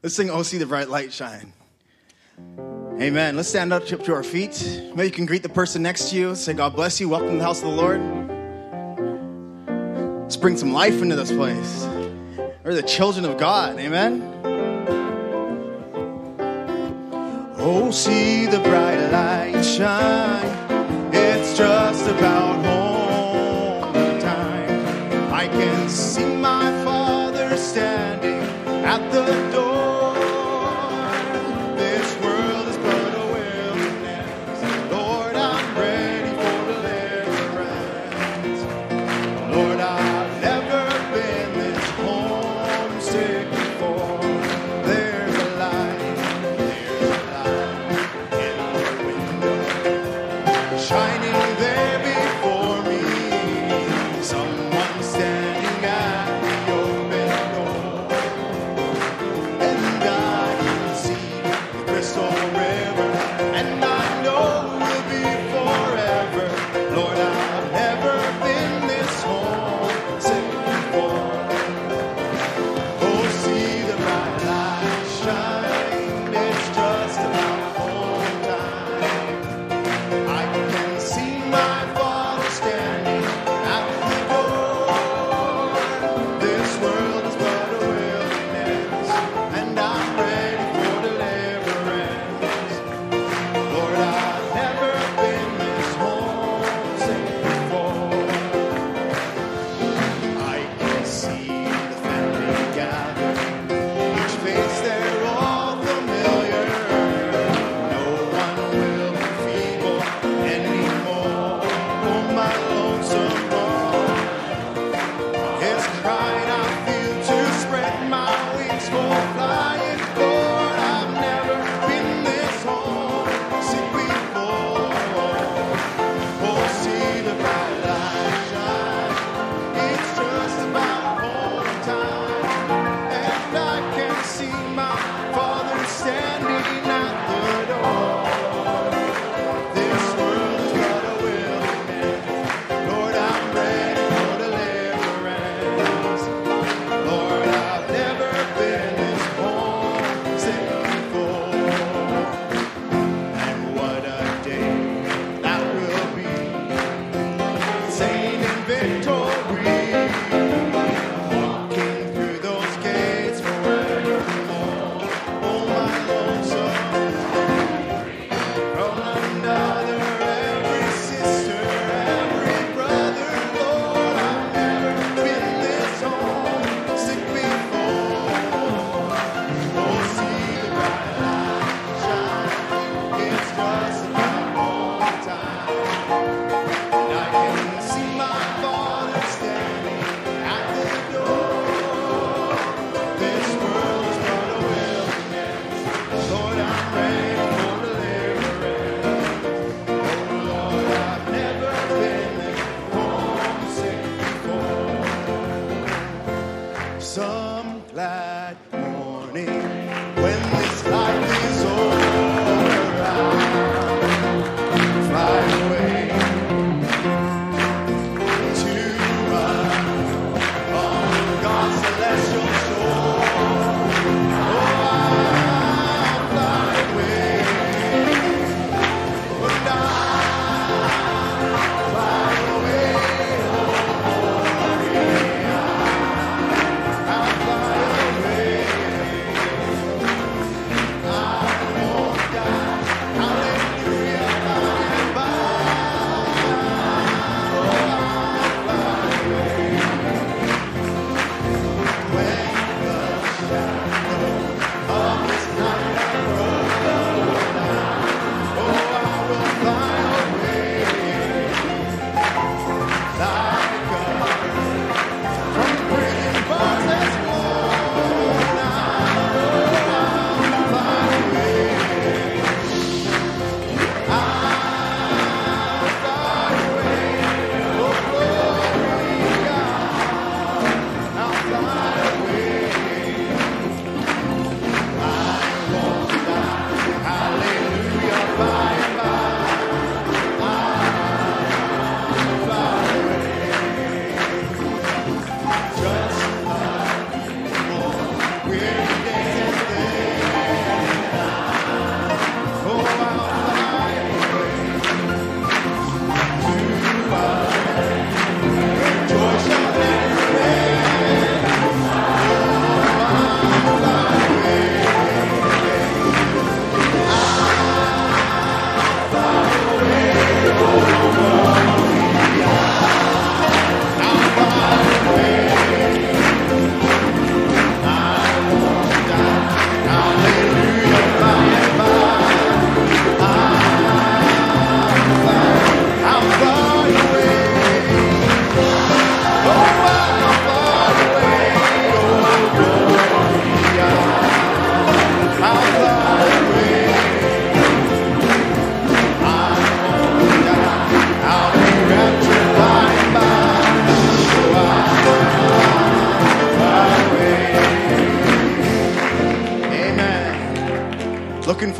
Let's sing, Oh, see the bright light shine. Amen. Let's stand up to our feet. Maybe you can greet the person next to you. Say, God bless you. Welcome to the house of the Lord. Let's bring some life into this place. We're the children of God. Amen. Oh, see the bright light shine. It's just about home time. I can see my Father standing at the door.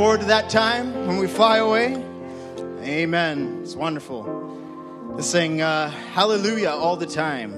Forward to that time when we fly away. Amen. It's wonderful to sing uh, hallelujah all the time.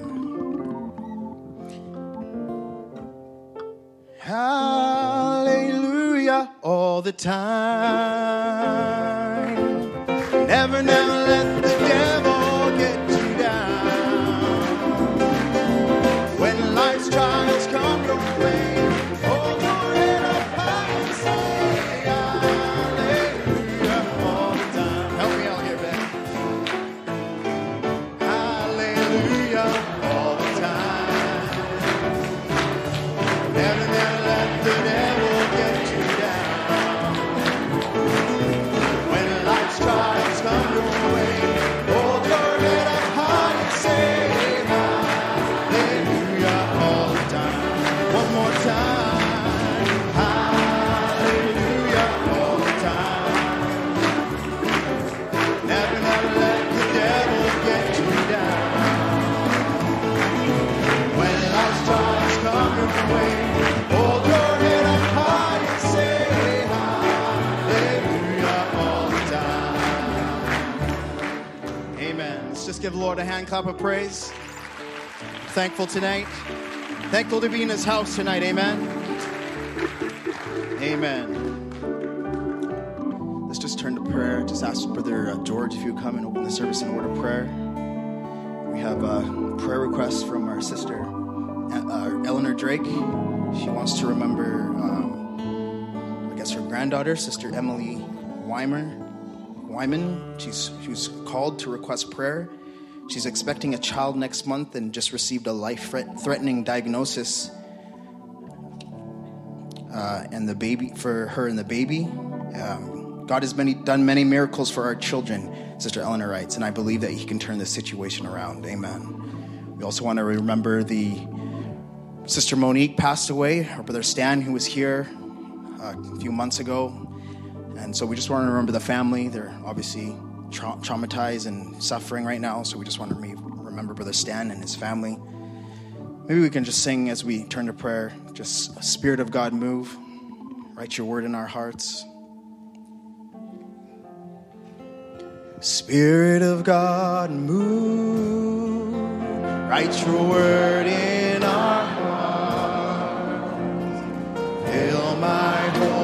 Thankful tonight. Thankful to be in his house tonight. Amen. Amen. Let's just turn to prayer. Just ask Brother uh, George if you come and open the service in word of prayer. We have a prayer request from our sister, uh, Eleanor Drake. She wants to remember, um, I guess, her granddaughter, Sister Emily Weimer. Wyman. She's she was called to request prayer. She's expecting a child next month and just received a life-threatening diagnosis. Uh, and the baby for her and the baby. Um, God has many, done many miracles for our children, Sister Eleanor writes, and I believe that He can turn this situation around. Amen. We also want to remember the Sister Monique passed away, our brother Stan, who was here uh, a few months ago. And so we just want to remember the family. They're obviously tra- traumatized and suffering right now. So we just want to re- remember Brother Stan and his family. Maybe we can just sing as we turn to prayer. Just Spirit of God, move. Write your word in our hearts. Spirit of God, move. Write your word in our hearts. Fill my whole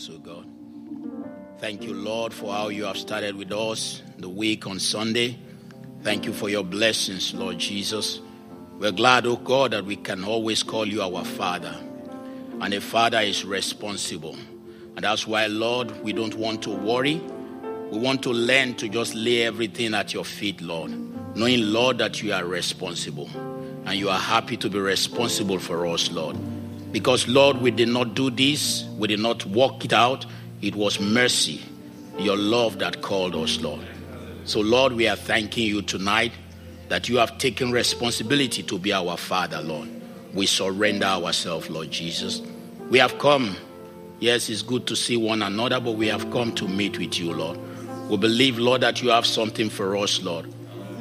house, O God. Thank you, Lord, for how you have started with us the week on Sunday. Thank you for your blessings, Lord Jesus. We're glad, oh God, that we can always call you our Father. And a father is responsible. And that's why, Lord, we don't want to worry. We want to learn to just lay everything at your feet, Lord, knowing, Lord, that you are responsible and you are happy to be responsible for us, Lord. Because, Lord, we did not do this, we did not work it out. It was mercy, your love that called us, Lord. So, Lord, we are thanking you tonight that you have taken responsibility to be our Father, Lord. We surrender ourselves, Lord Jesus. We have come. Yes, it's good to see one another, but we have come to meet with you, Lord. We believe, Lord, that you have something for us, Lord.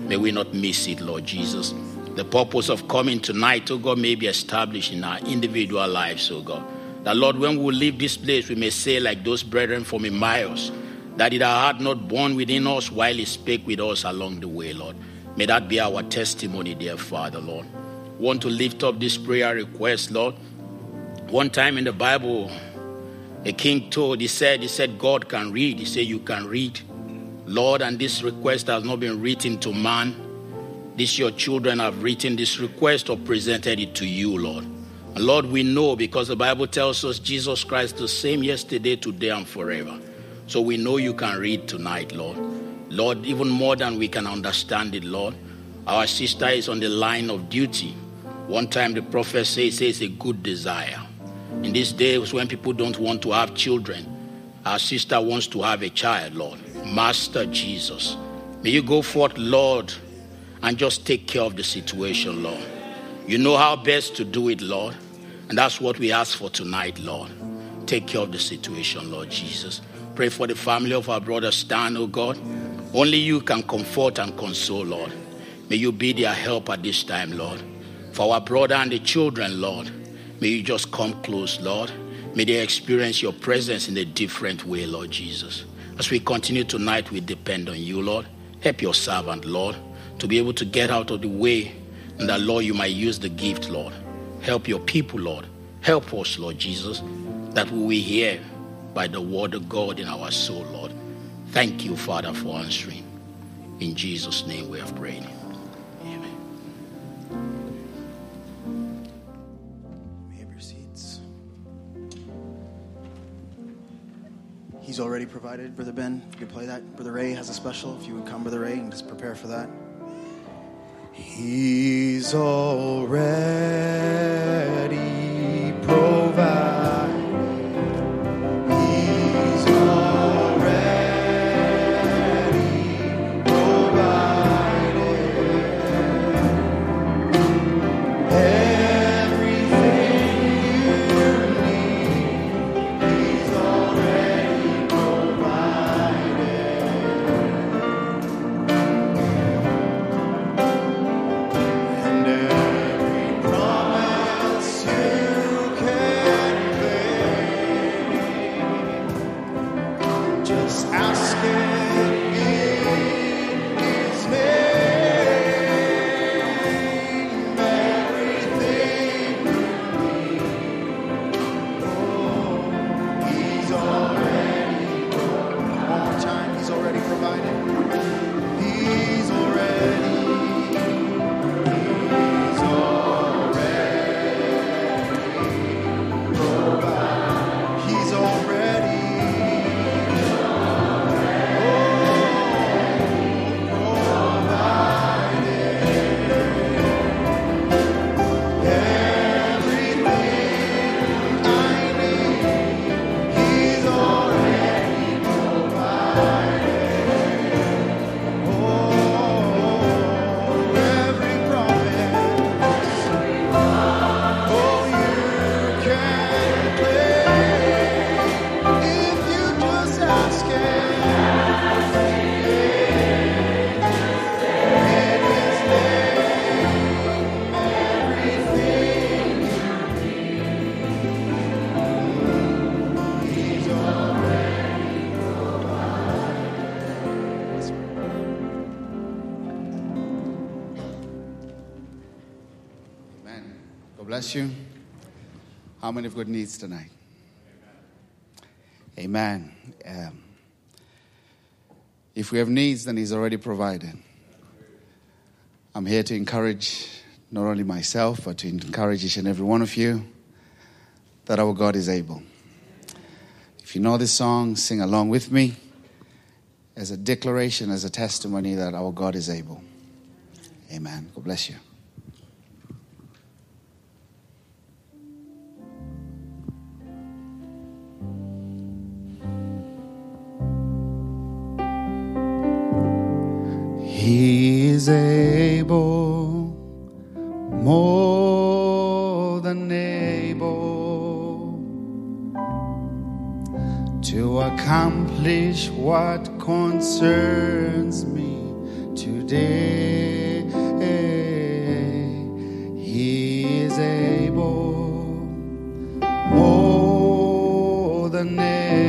May we not miss it, Lord Jesus. The purpose of coming tonight, oh God, may be established in our individual lives, oh God. That, Lord, when we leave this place, we may say, like those brethren from Emmaus, that it had not born within us while He spake with us along the way, Lord. May that be our testimony, dear Father, Lord. Want to lift up this prayer request, Lord. One time in the Bible, a king told, he said, he said, God can read. He said, You can read. Lord, and this request has not been written to man. This your children have written this request or presented it to you, Lord. And Lord, we know because the Bible tells us Jesus Christ the same yesterday, today, and forever. So we know you can read tonight, Lord. Lord, even more than we can understand it, Lord. Our sister is on the line of duty. One time the prophet says, says a good desire. In these days when people don't want to have children, our sister wants to have a child, Lord. Master Jesus. May you go forth, Lord, and just take care of the situation, Lord. You know how best to do it, Lord. And that's what we ask for tonight, Lord. Take care of the situation, Lord Jesus. Pray for the family of our brother Stan, oh God. Only you can comfort and console, Lord. May you be their help at this time, Lord. For our brother and the children, Lord, may you just come close, Lord. May they experience your presence in a different way, Lord Jesus. As we continue tonight, we depend on you, Lord. Help your servant, Lord, to be able to get out of the way, and that, Lord, you might use the gift, Lord. Help your people, Lord. Help us, Lord Jesus, that we will hear by the word of God in our soul, Lord. Thank you, Father, for answering. In Jesus' name we have prayed. Amen. May have your seats. He's already provided, Brother Ben. You could play that. Brother Ray has a special. If you would come, Brother Ray, and just prepare for that. He's already provided. How many have got needs tonight? Amen. Um, if we have needs, then He's already provided. I'm here to encourage not only myself, but to encourage each and every one of you that our God is able. If you know this song, sing along with me as a declaration, as a testimony that our God is able. Amen. God bless you. able, more than able, to accomplish what concerns me today. He is able, more than able.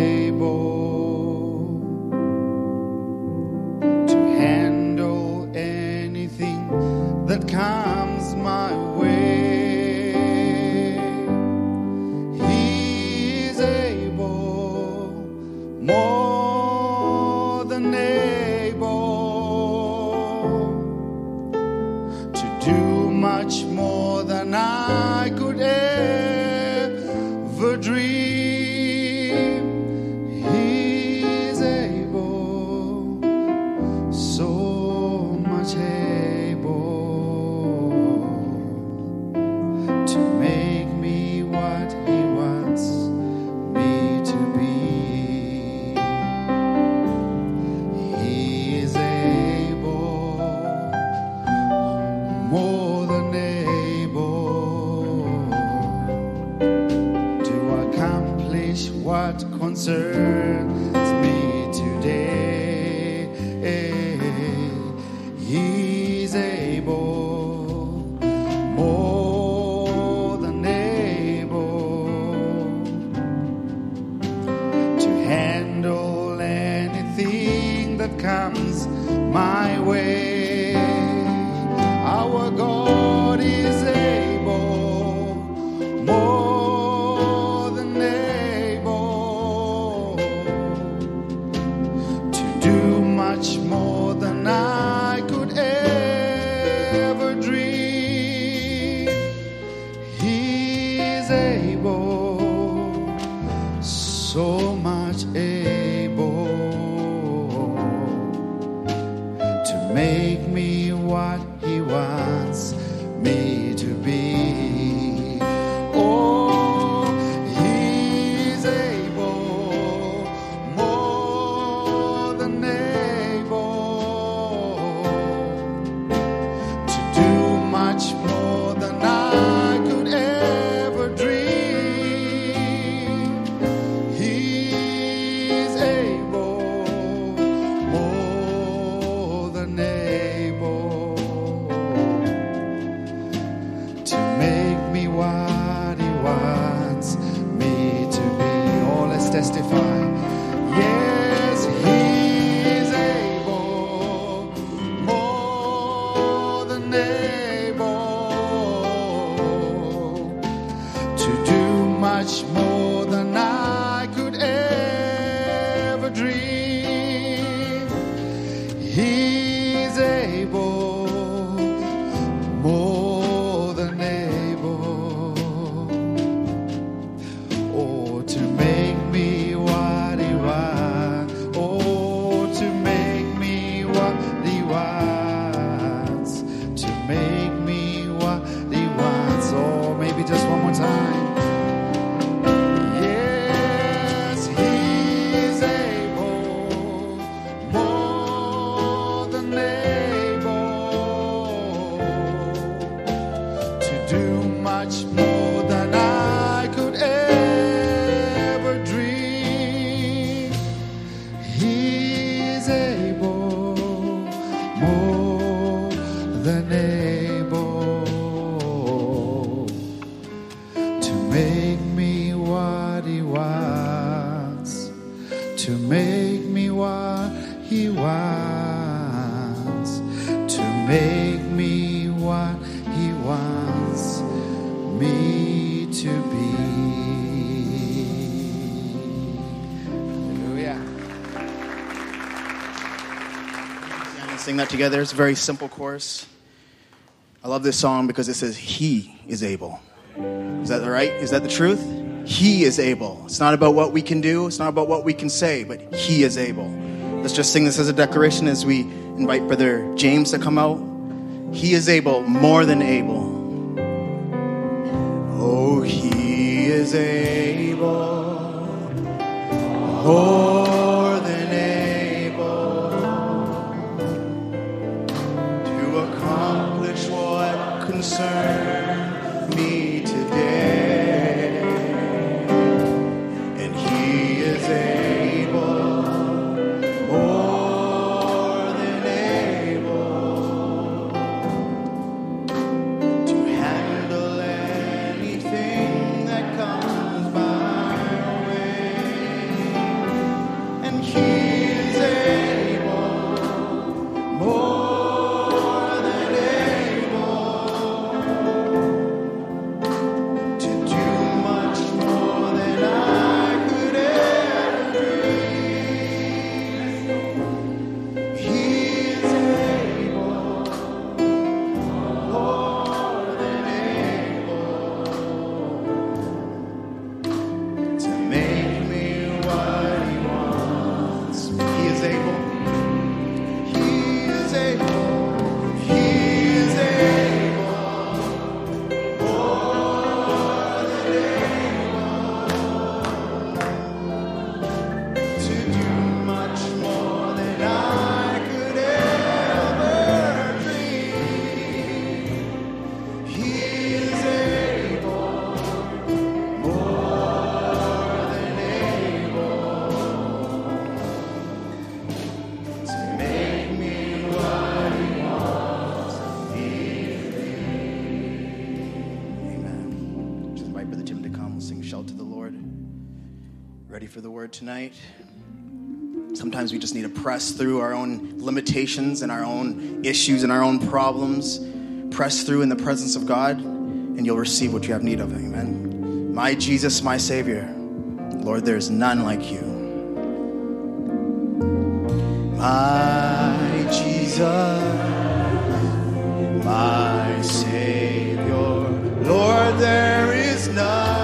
what He wants me to be. Sing that together. It's a very simple chorus. I love this song because it says, He is able. Is that right? Is that the truth? He is able. It's not about what we can do, it's not about what we can say, but He is able. Let's just sing this as a declaration as we invite Brother James to come out. He is able, more than able. Oh, He is able, more tonight? Sometimes we just need to press through our own limitations and our own issues and our own problems. Press through in the presence of God, and you'll receive what you have need of. Amen. My Jesus, my Savior. Lord, there is none like you. My Jesus, my Savior. Lord, there is none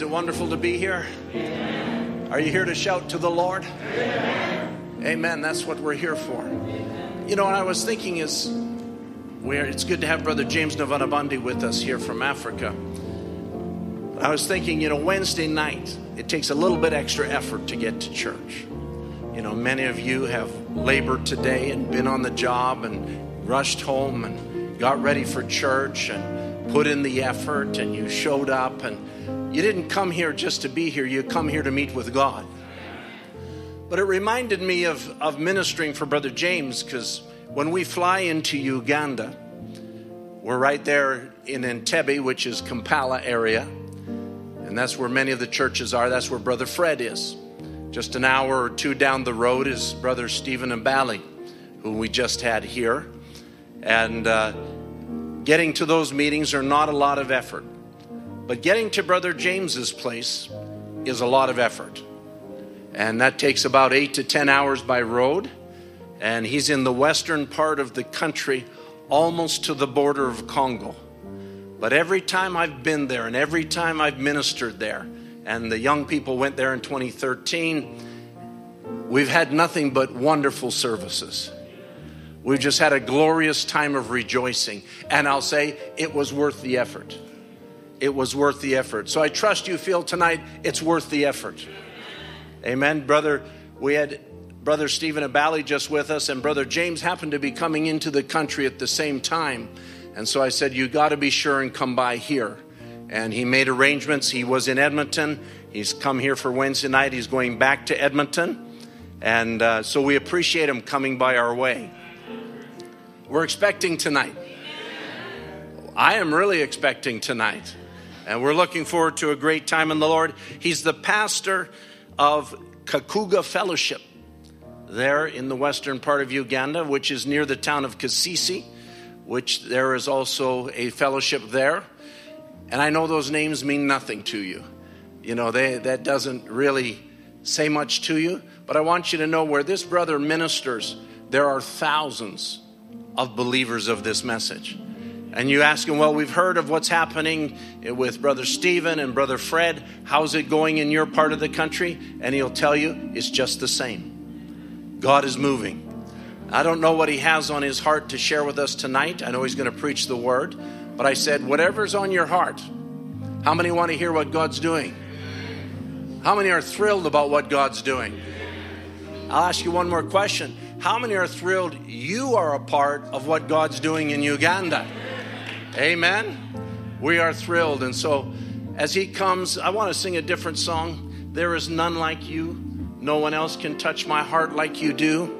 Is it wonderful to be here? Amen. Are you here to shout to the Lord? Amen. Amen. That's what we're here for. You know, what I was thinking is, where it's good to have Brother James Nvunabandi with us here from Africa. I was thinking, you know, Wednesday night, it takes a little bit extra effort to get to church. You know, many of you have labored today and been on the job and rushed home and got ready for church and put in the effort and you showed up and you didn't come here just to be here, you come here to meet with God. But it reminded me of, of ministering for Brother James because when we fly into Uganda, we're right there in Entebbe, which is Kampala area, and that's where many of the churches are. That's where Brother Fred is. Just an hour or two down the road is Brother Stephen and Bally, who we just had here. And uh, getting to those meetings are not a lot of effort. But getting to Brother James's place is a lot of effort. And that takes about eight to 10 hours by road and he's in the western part of the country, almost to the border of Congo. But every time I've been there and every time I've ministered there, and the young people went there in 2013, we've had nothing but wonderful services. We've just had a glorious time of rejoicing. And I'll say it was worth the effort. It was worth the effort. So I trust you feel tonight it's worth the effort. Amen. Brother, we had Brother Stephen Abali just with us, and Brother James happened to be coming into the country at the same time. And so I said, You got to be sure and come by here. And he made arrangements. He was in Edmonton. He's come here for Wednesday night. He's going back to Edmonton. And uh, so we appreciate him coming by our way. We're expecting tonight. I am really expecting tonight. And we're looking forward to a great time in the Lord. He's the pastor of Kakuga Fellowship there in the western part of Uganda, which is near the town of Kasese, which there is also a fellowship there. And I know those names mean nothing to you. You know, they, that doesn't really say much to you. But I want you to know where this brother ministers, there are thousands of believers of this message. And you ask him, Well, we've heard of what's happening with Brother Stephen and Brother Fred. How's it going in your part of the country? And he'll tell you it's just the same. God is moving. I don't know what he has on his heart to share with us tonight. I know he's going to preach the word, but I said, whatever's on your heart, how many want to hear what God's doing? How many are thrilled about what God's doing? I'll ask you one more question. How many are thrilled you are a part of what God's doing in Uganda? Amen. We are thrilled. And so as he comes, I want to sing a different song. There is none like you. No one else can touch my heart like you do.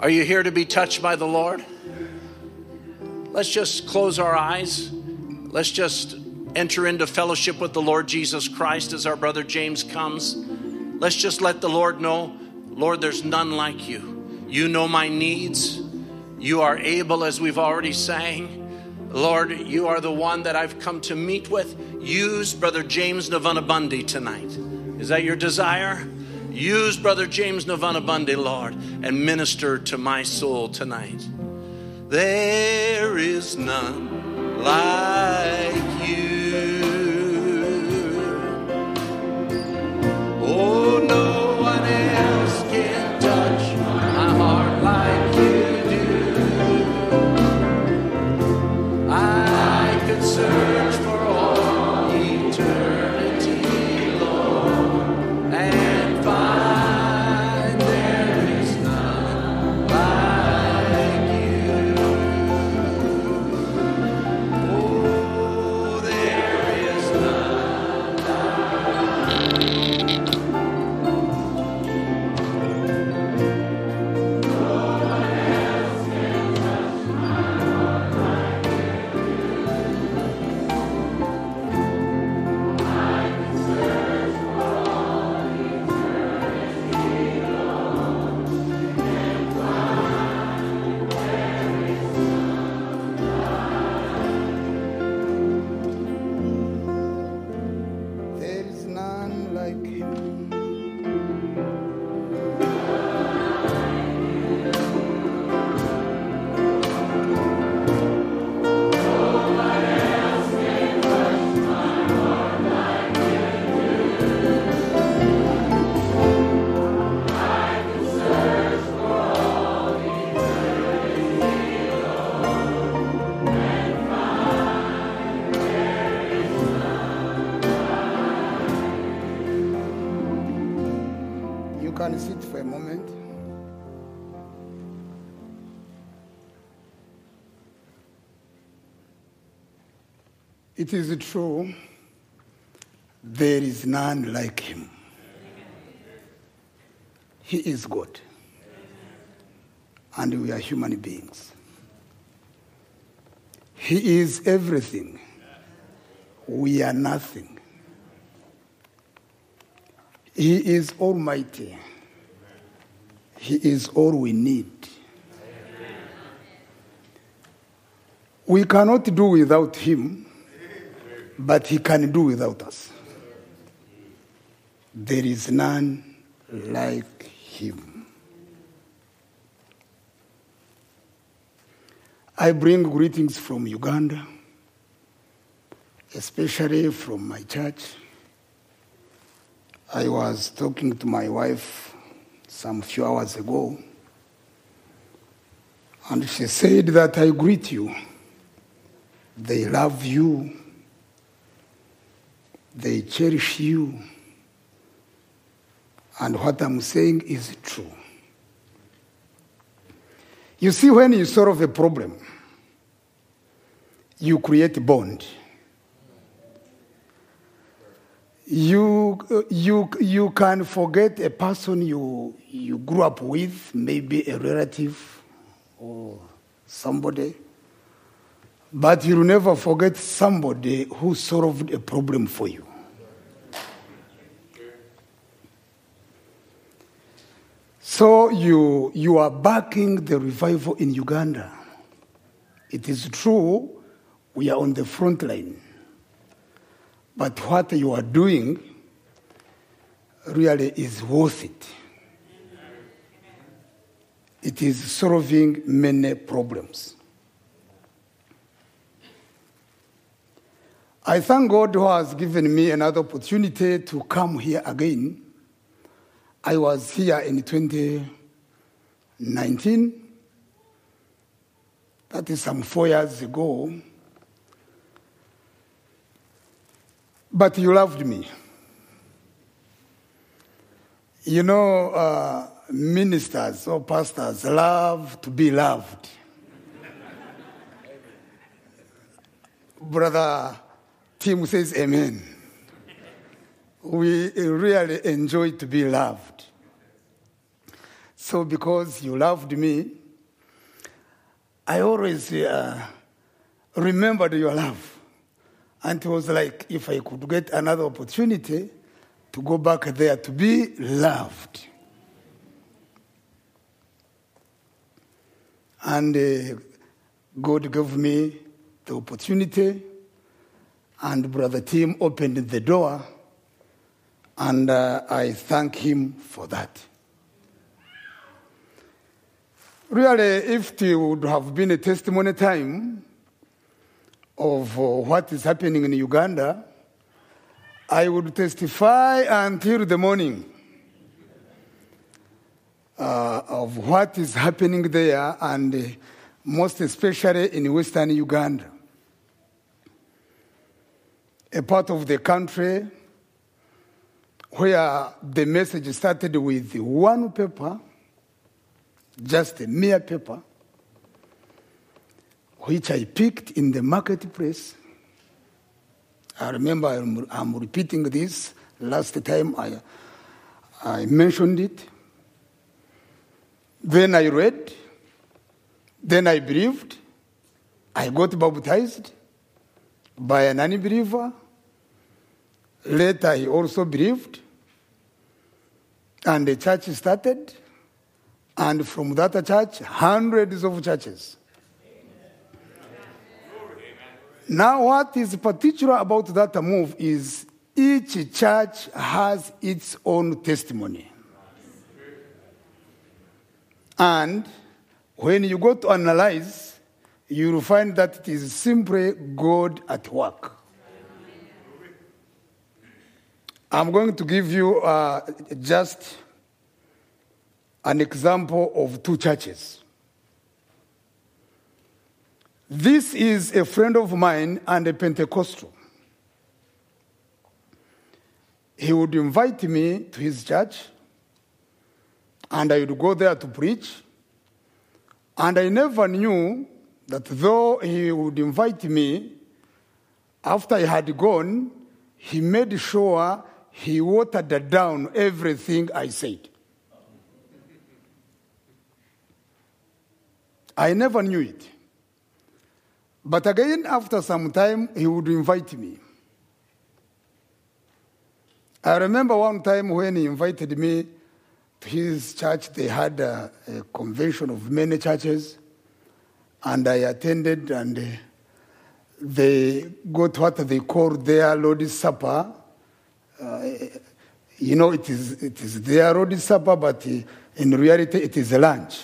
Are you here to be touched by the Lord? Let's just close our eyes. Let's just enter into fellowship with the Lord Jesus Christ as our brother James comes. Let's just let the Lord know, Lord, there's none like you. You know my needs. You are able, as we've already sang. Lord, you are the one that I've come to meet with. Use Brother James Nvunabandi tonight. Is that your desire? Use Brother James Nvunabandi, Lord, and minister to my soul tonight. There is none like you. Oh, no I It is true, there is none like him. He is God. And we are human beings. He is everything. We are nothing. He is almighty. He is all we need. We cannot do without him, but he can do without us. There is none like him. I bring greetings from Uganda, especially from my church. I was talking to my wife some few hours ago, and she said that I greet you. They love you, they cherish you, and what I'm saying is true. You see, when you solve a problem, you create a bond. You, you, you can forget a person you, you grew up with, maybe a relative or somebody, but you'll never forget somebody who solved a problem for you. So you, you are backing the revival in Uganda. It is true, we are on the front line. But what you are doing really is worth it. It is solving many problems. I thank God who has given me another opportunity to come here again. I was here in 2019. That is some four years ago. But you loved me. You know, uh, ministers or pastors love to be loved. Brother Tim says, Amen. We really enjoy to be loved. So, because you loved me, I always uh, remembered your love. And it was like if I could get another opportunity to go back there to be loved. And uh, God gave me the opportunity, and Brother Tim opened the door, and uh, I thank him for that. Really, if it would have been a testimony time, of uh, what is happening in Uganda, I would testify until the morning uh, of what is happening there, and uh, most especially in western Uganda, a part of the country where the message started with one paper, just a mere paper, which I picked in the marketplace. I remember I'm, I'm, repeating this. Last time I, I mentioned it. Then I read. Then I believed. I got baptized by an unbeliever. Later, he also believed. And the church started. And from that church, hundreds of churches. Now, what is particular about that move is each church has its own testimony. And when you go to analyze, you will find that it is simply God at work. I'm going to give you uh, just an example of two churches. This is a friend of mine and a Pentecostal. He would invite me to his church, and I would go there to preach. And I never knew that though he would invite me, after I had gone, he made sure he watered down everything I said. I never knew it. But again, after some time, he would invite me. I remember one time when he invited me to his church, they had a, a convention of many churches, and I attended, and they got what they call their Lord's Supper. Uh, you know, it is, it is their Lord's Supper, but in reality, it is lunch.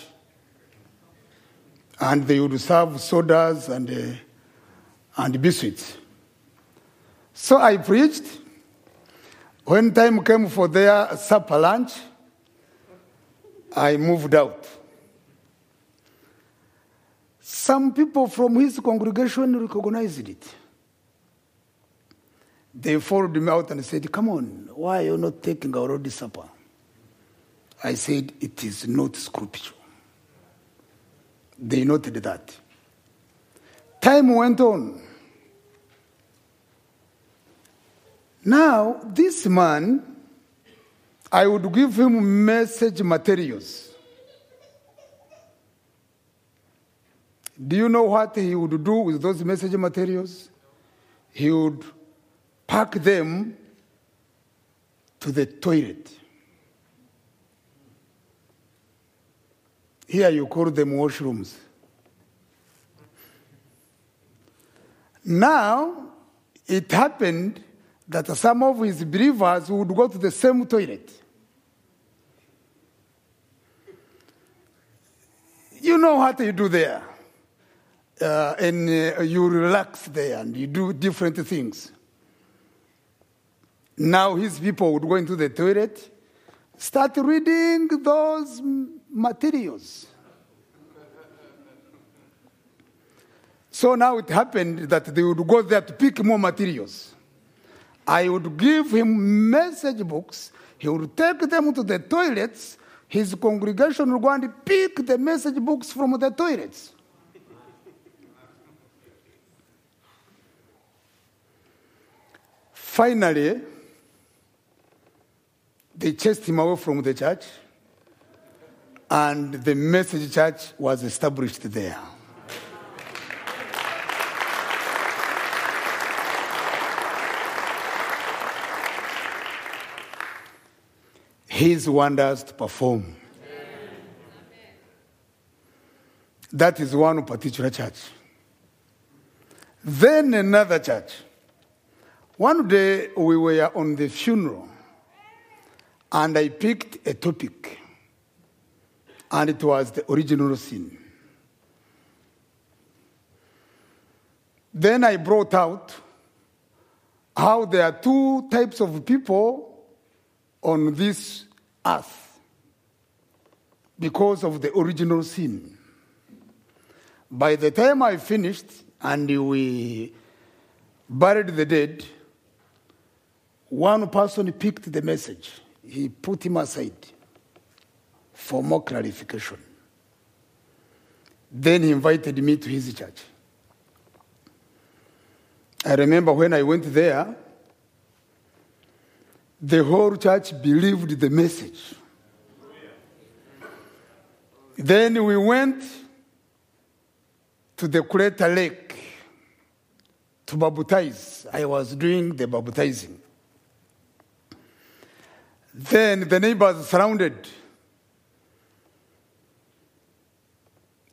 And they would serve sodas and, uh, and biscuits. So I preached. When time came for their supper lunch, I moved out. Some people from his congregation recognized it. They followed me out and said, Come on, why are you not taking our Lord's Supper? I said, It is not scriptural. They noted that. Time went on. Now, this man, I would give him message materials. Do you know what he would do with those message materials? He would pack them to the toilet. Here you call them washrooms. Now, it happened that some of his believers would go to the same toilet. You know what you do there. Uh, and uh, you relax there and you do different things. Now his people would go into the toilet, start reading those materials. So now it happened that they would go there to pick more materials. I would give him message books. He would take them to the toilets. His congregation would go and pick the message books from the toilets. Finally, they chased him away from the church, and the message church was established there. His wonders to perform. That is one particular church. Then another church. One day we were on the funeral, and I picked a topic, and it was the original sin. Then I brought out how there are two types of people on this earth because of the original sin. By the time I finished and we buried the dead, one person picked the message. He put him aside for more clarification. Then he invited me to his church. I remember when I went there, the whole church believed the message. Then we went to the Crater Lake to baptize. I was doing the baptizing. Then the neighbors surrounded.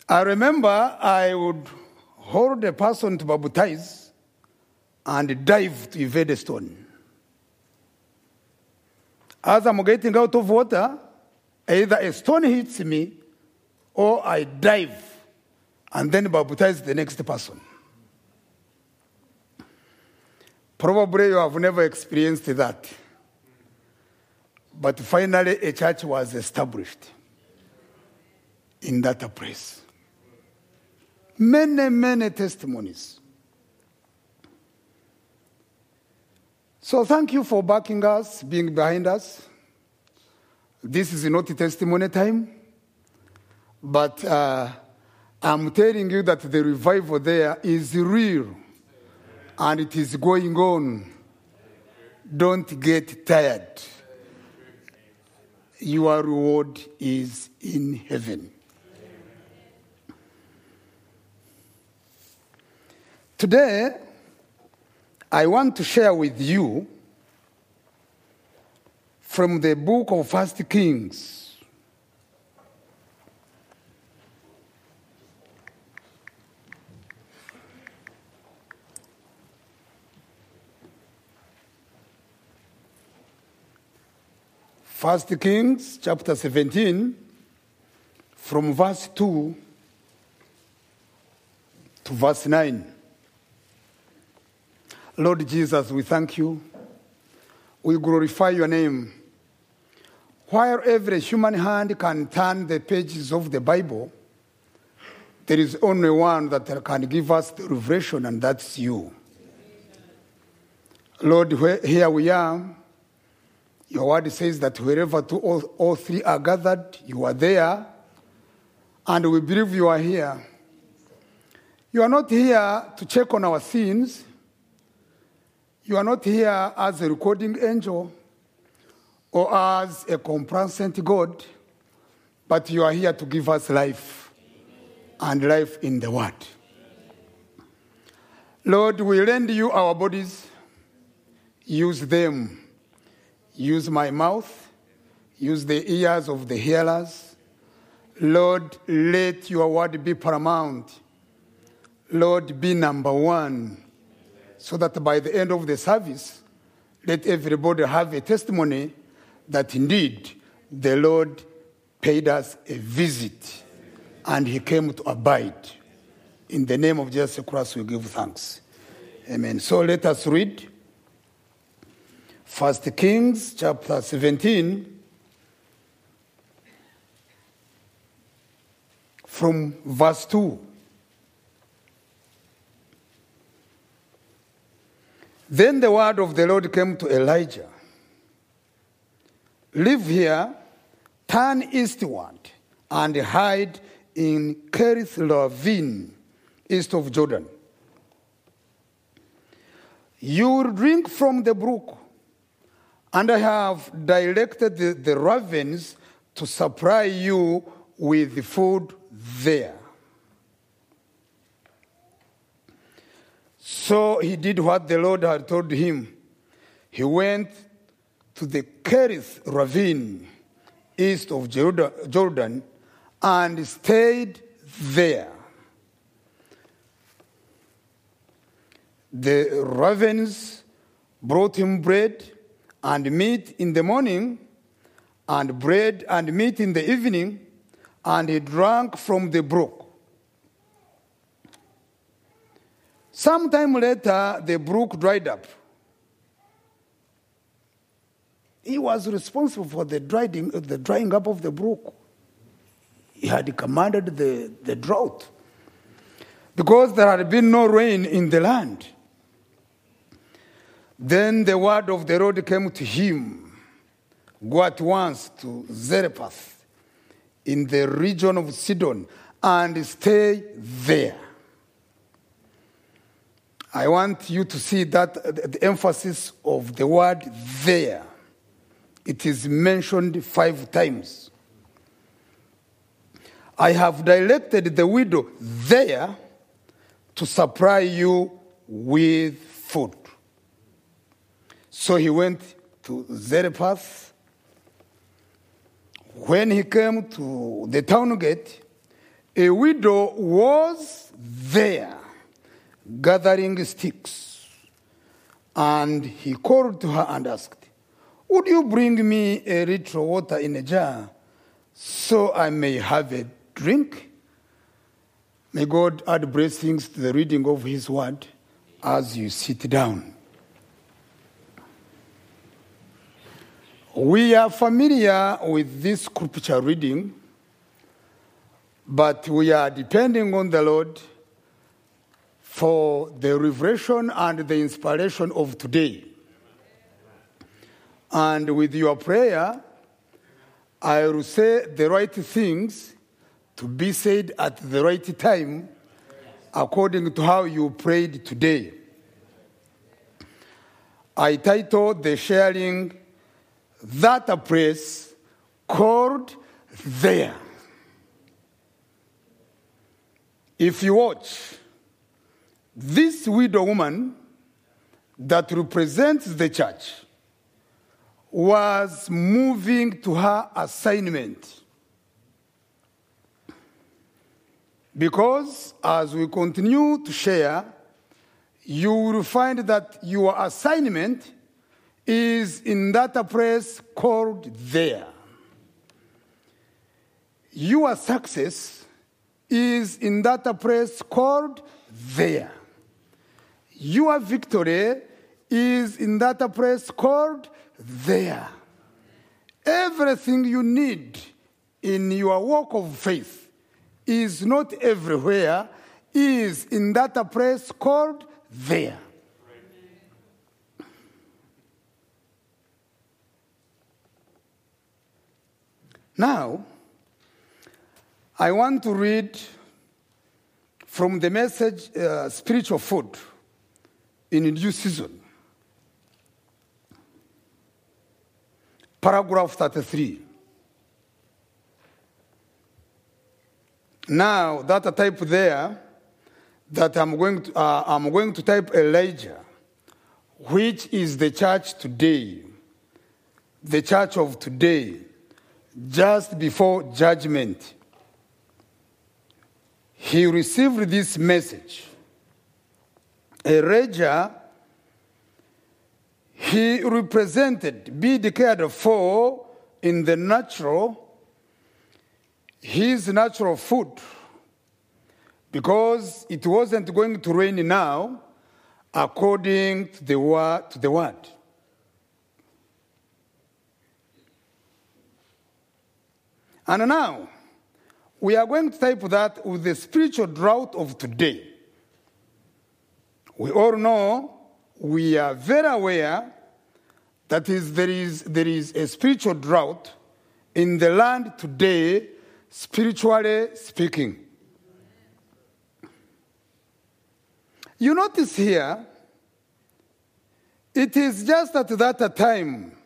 I remember I would hold a person to baptize and dive to evade a stone. As I'm getting out of water, either a stone hits me or I dive and then baptize the next person. Probably you have never experienced that. But finally, a church was established in that place. Many, many testimonies. So thank you for backing us, being behind us. This is not a testimony time, but uh, I'm telling you that the revival there is real and it is going on. Don't get tired. Your reward is in heaven. Today, I want to share with you from the book of First Kings. First Kings chapter 17 from verse 2 to verse 9. Lord Jesus, we thank you. We glorify your name. While every human hand can turn the pages of the Bible, there is only one that can give us the revelation, and that's you. Lord, here we are. Your word says that wherever two or, or three are gathered, you are there. And we believe you are here. You are not here to check on our sins. You are not here as a recording angel or as a complacent God, but you are here to give us life and life in the Word. Lord, we lend you our bodies. Use them. Use my mouth. Use the ears of the hearers. Lord, let your word be paramount. Lord, be number one so that by the end of the service, let everybody have a testimony that indeed the Lord paid us a visit and he came to abide. In the name of Jesus Christ, we give thanks. Amen. So let us read First Kings chapter 17 from verse 2. Then the word of the Lord came to Elijah Live here, turn eastward, and hide in Kerith Ravine, east of Jordan. You will drink from the brook, and I have directed the, the ravens to supply you with the food there. So he did what the Lord had told him. He went to the Kerith ravine east of Jordan- Jordan and stayed there. The ravens brought him bread and meat in the morning, and bread and meat in the evening, and he drank from the brook. Sometime later, the brook dried up. He was responsible for the drying, the drying up of the brook. He had commanded the, the drought because there had been no rain in the land. Then the word of the Lord came to him Go at once to Zarephath in the region of Sidon and stay there. I want you to see that uh, the emphasis of the word there. It is mentioned five times. I have directed the widow there to supply you with food. So he went to Zarephath. When he came to the town gate, a widow was there gathering sticks. And he called to her and asked, Would you bring me a little water in a jar so I may have a drink? May God add blessings to the reading of his word as you sit down. We are familiar with this scripture reading, but we are depending on the Lord for the revelation and the inspiration of today. And with your prayer, I will say the right things to be said at the right time according to how you prayed today. I titled the sharing that a place called there. If you watch, this widow woman that represents the church was moving to her assignment. Because as we continue to share, you will find that your assignment is in that place called there. Your success is in that place called there. Your victory is in that place called there. Everything you need in your walk of faith is not everywhere, is in that place called there. Now, I want to read from the message uh, Spiritual Food in a New season. Paragraph 33. Now, that I type there, that I'm going to, uh, I'm going to type Elijah, which is the church today, the church of today, just before judgment. He received this message. A Elijah, he represented, be declared for in the natural, his natural food because it wasn't going to rain now according to the word. To the word. And now, we are going to type that with the spiritual drought of today. We all know, we are very aware that is, there, is, there is a spiritual drought in the land today, spiritually speaking. You notice here, it is just at that time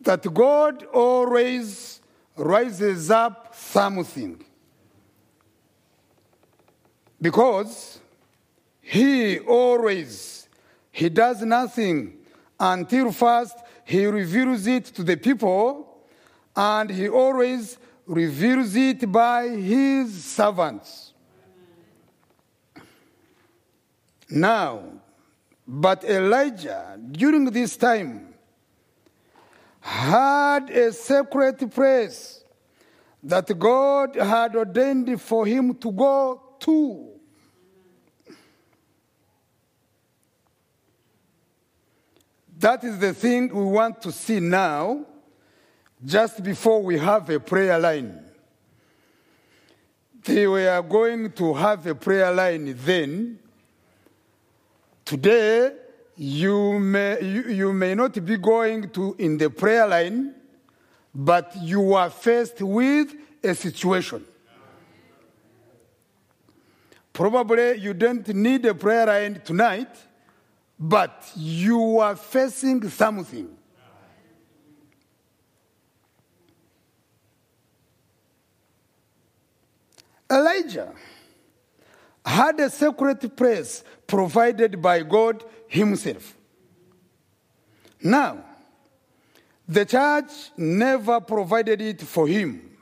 that God always rises up something. Because he always, he does nothing until first he reveals it to the people, and he always reveals it by his servants. Now, but Elijah, during this time, had a secret place that God had ordained for him to go to. That is the thing we want to see now, just before we have a prayer line. They were going to have a prayer line then. Today, you may, you, you may not be going to in the prayer line, but you are faced with a situation. Probably you don't need a prayer line tonight, but you are facing something. Elijah had a secret place provided by God Himself. Now, the church never provided it for him.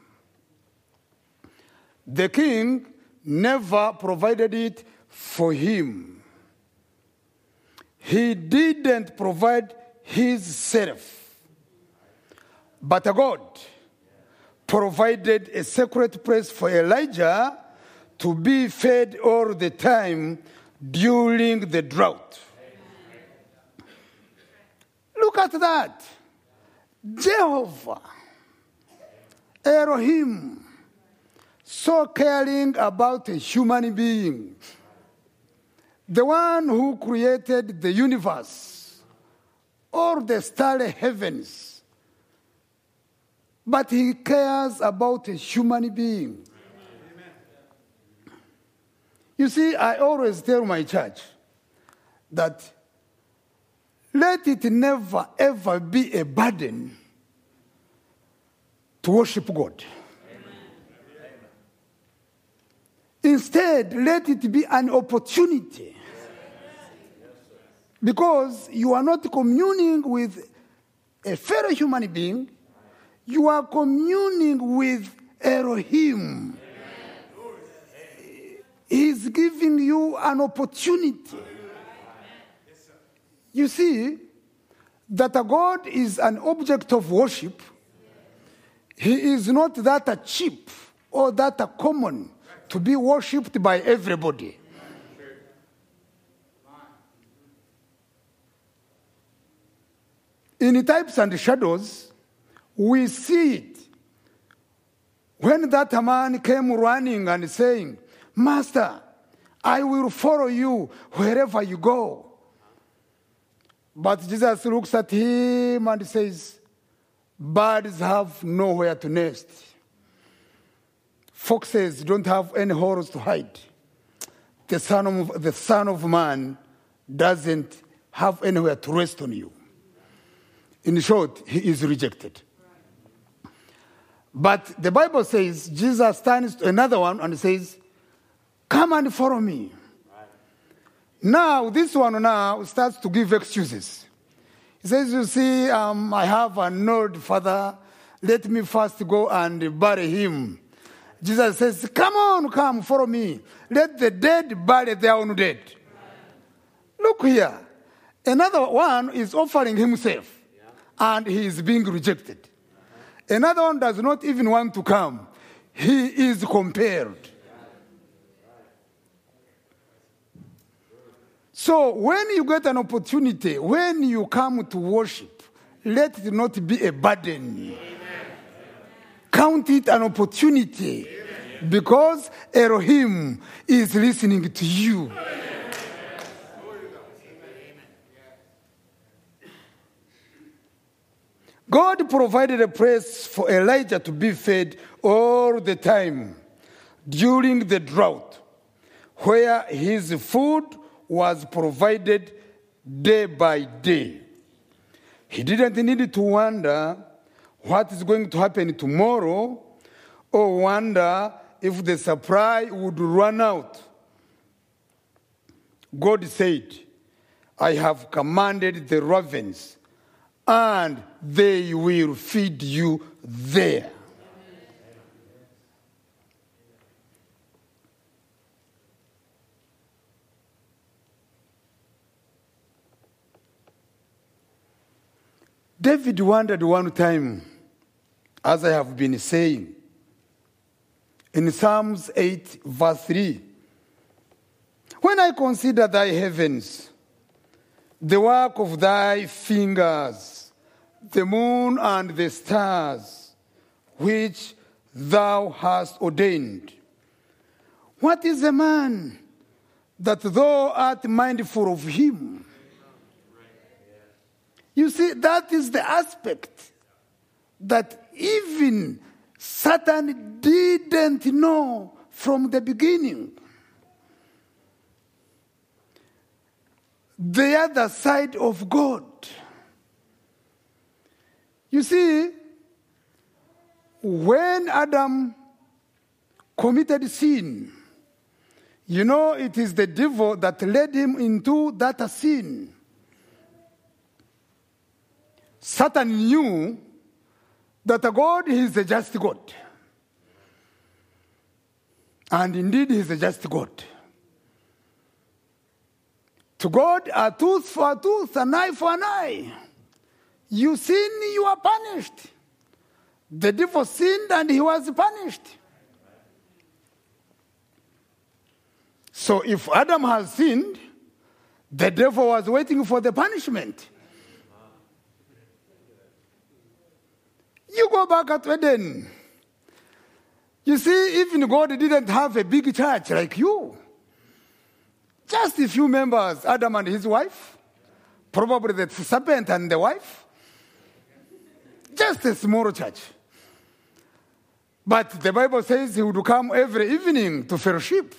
The king never provided it for him. He didn't provide his self. But God provided a secret place for Elijah to be fed all the time during the drought. Look at that. Jehovah, Elohim, so caring about a human being, the one who created the universe, or the starry heavens, but he cares about a human being. You see, I always tell my church that let it never ever be a burden to worship God. Instead, let it be an opportunity. Because you are not communing with a fellow human being, you are communing with Elohim. He's giving you an opportunity. You see, that a God is an object of worship, He is not that a cheap or that a common to be worshipped by everybody. In types and shadows, we see it. When that man came running and saying, Master, I will follow you wherever you go. But Jesus looks at him and says, Birds have nowhere to nest. Foxes don't have any holes to hide. The son of, the son of Man doesn't have anywhere to rest on you. In short, he is rejected. But the Bible says Jesus turns to another one and says, Come and follow me. Now, this one now starts to give excuses. He says, You see, um, I have an old father. Let me first go and bury him. Jesus says, Come on, come, follow me. Let the dead bury their own dead. Look here. Another one is offering himself, and he is being rejected. Another one does not even want to come. He is compelled. So when you get an opportunity, when you come to worship, let it not be a burden. Count it an opportunity because Elohim is listening to you. God provided a place for Elijah to be fed all the time during the drought, where his food was provided day by day. He didn't need to wonder what is going to happen tomorrow or wonder if the supply would run out. God said, I have commanded the ravens, and they will feed you there. David wondered one time, as I have been saying, in Psalms 8, verse 3 When I consider thy heavens, the work of thy fingers, the moon and the stars, which thou hast ordained, what is a man that thou art mindful of him? You see, that is the aspect that even Satan didn't know from the beginning. The other side of God. You see, when Adam committed sin, you know, it is the devil that led him into that sin. Satan knew that God is a just God. And indeed, He is a just God. To God, a tooth for a tooth, an eye for an eye. You sin, you are punished. The devil sinned and he was punished. So if Adam has sinned, the devil was waiting for the punishment. You go back at Eden. You see, even God didn't have a big church like you. Just a few members, Adam and his wife, probably the serpent and the wife. Just a small church. But the Bible says he would come every evening to fellowship.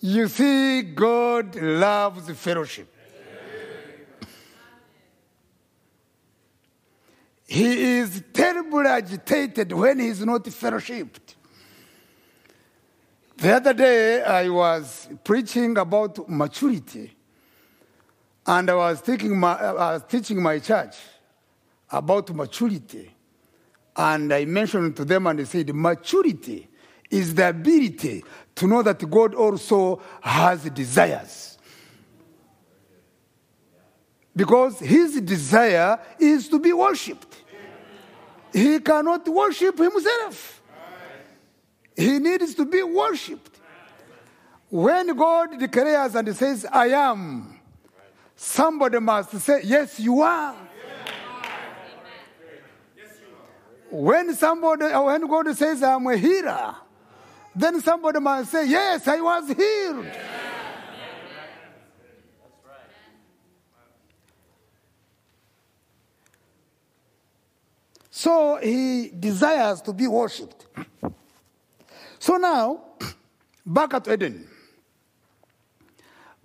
You see, God loves fellowship. He is terribly agitated when he is not fellowshipped. The other day, I was preaching about maturity, and I was, my, I was teaching my church about maturity. And I mentioned to them, and they said, Maturity is the ability to know that God also has desires. Because his desire is to be worshipped. He cannot worship himself. He needs to be worshipped. When God declares and says, I am, somebody must say, Yes, you are. When somebody, when God says, I'm a healer, then somebody must say, Yes, I was healed. So he desires to be worshipped. So now, back at Eden,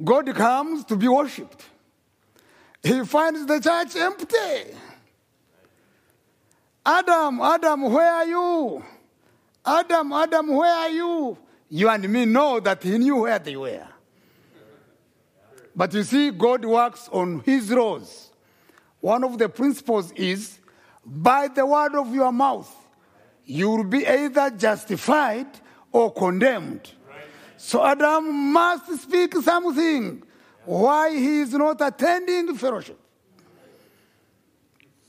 God comes to be worshipped. He finds the church empty. Adam, Adam, where are you? Adam, Adam, where are you? You and me know that he knew where they were. But you see, God works on his laws. One of the principles is by the word of your mouth, you will be either justified or condemned. So Adam must speak something why he is not attending fellowship.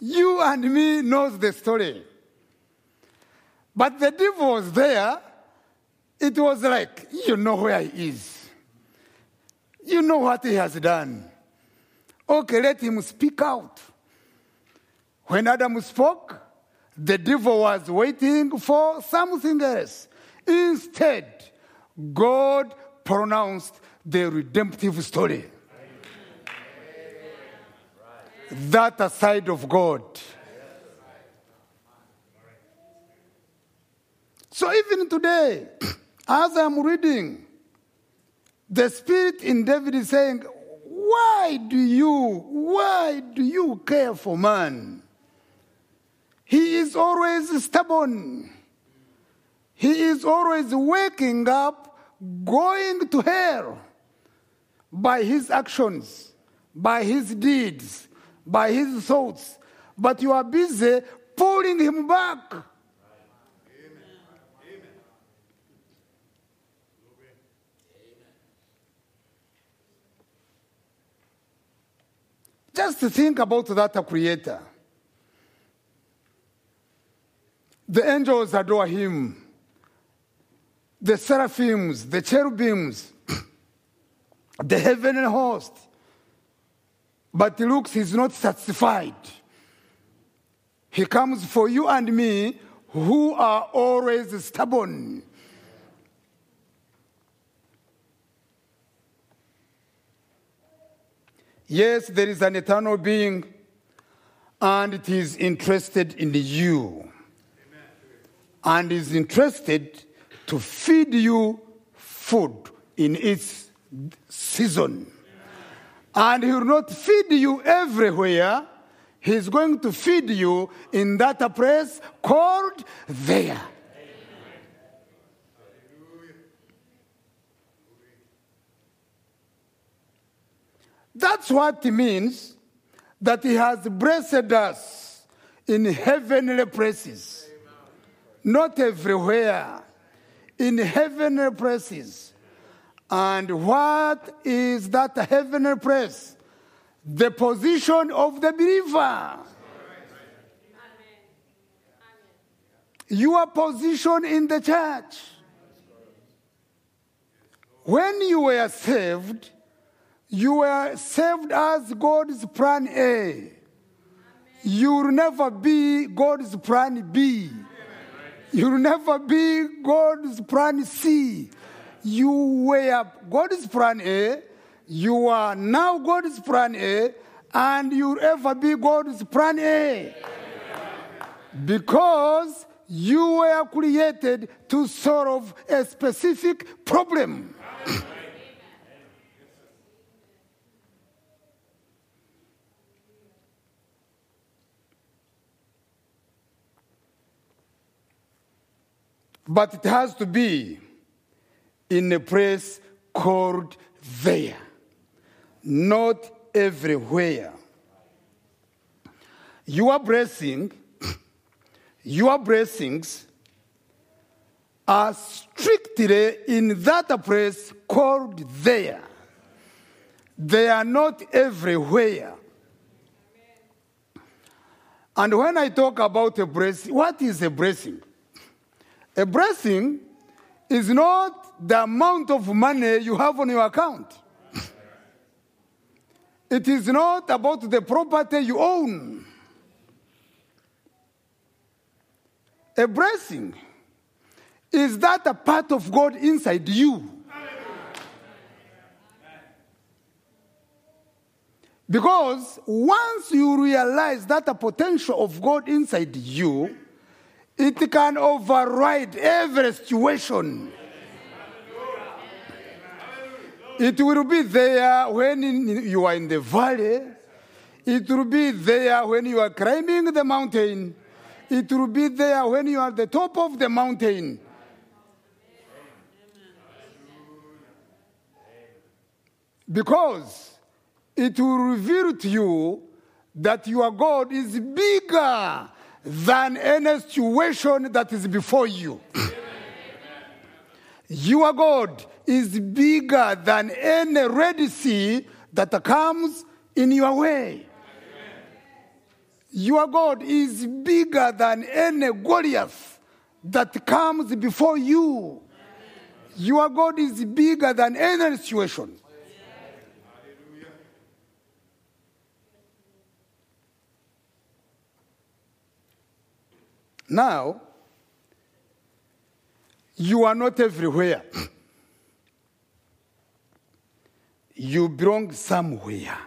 You and me knows the story. But the devil was there. It was like, you know where he is. You know what he has done. Okay, let him speak out. When Adam spoke, the devil was waiting for something else. Instead, God pronounced the redemptive story. That side of God. So even today, as I'm reading, the spirit in David is saying, Why do you, why do you care for man? He is always stubborn. He is always waking up, going to hell by his actions, by his deeds, by his thoughts. But you are busy pulling him back. Just think about that creator. The angels adore him. The seraphims, the cherubims, the heavenly host. But looks, he's not satisfied. He comes for you and me who are always stubborn. Yes, there is an eternal being, and it is interested in you. And is interested to feed you food in its season. And he will not feed you everywhere. He's going to feed you in that place called there. That's what it means that He has blessed us in heavenly places. Not everywhere, in heavenly places. And what is that heavenly place? The position of the believer. Your position in the church. When you were saved, you were saved as God's plan A. You will never be God's plan B. You will never be God's plan C. You were God's plan A. You are now God's plan A, and you'll ever be God's plan A. Because you were created to solve a specific problem. But it has to be in a place called there, not everywhere. Your blessing, your blessings are strictly in that place called there. They are not everywhere. And when I talk about a blessing, what is a blessing? A blessing is not the amount of money you have on your account. It is not about the property you own. A blessing is that a part of God inside you. Because once you realize that the potential of God inside you, it can override every situation. It will be there when you are in the valley. It will be there when you are climbing the mountain. It will be there when you are at the top of the mountain. Because it will reveal to you that your God is bigger than any situation that is before you. your God is bigger than any Red Sea that comes in your way. Your God is bigger than any Goliath that comes before you. Your God is bigger than any situation. Now, you are not everywhere. you belong somewhere.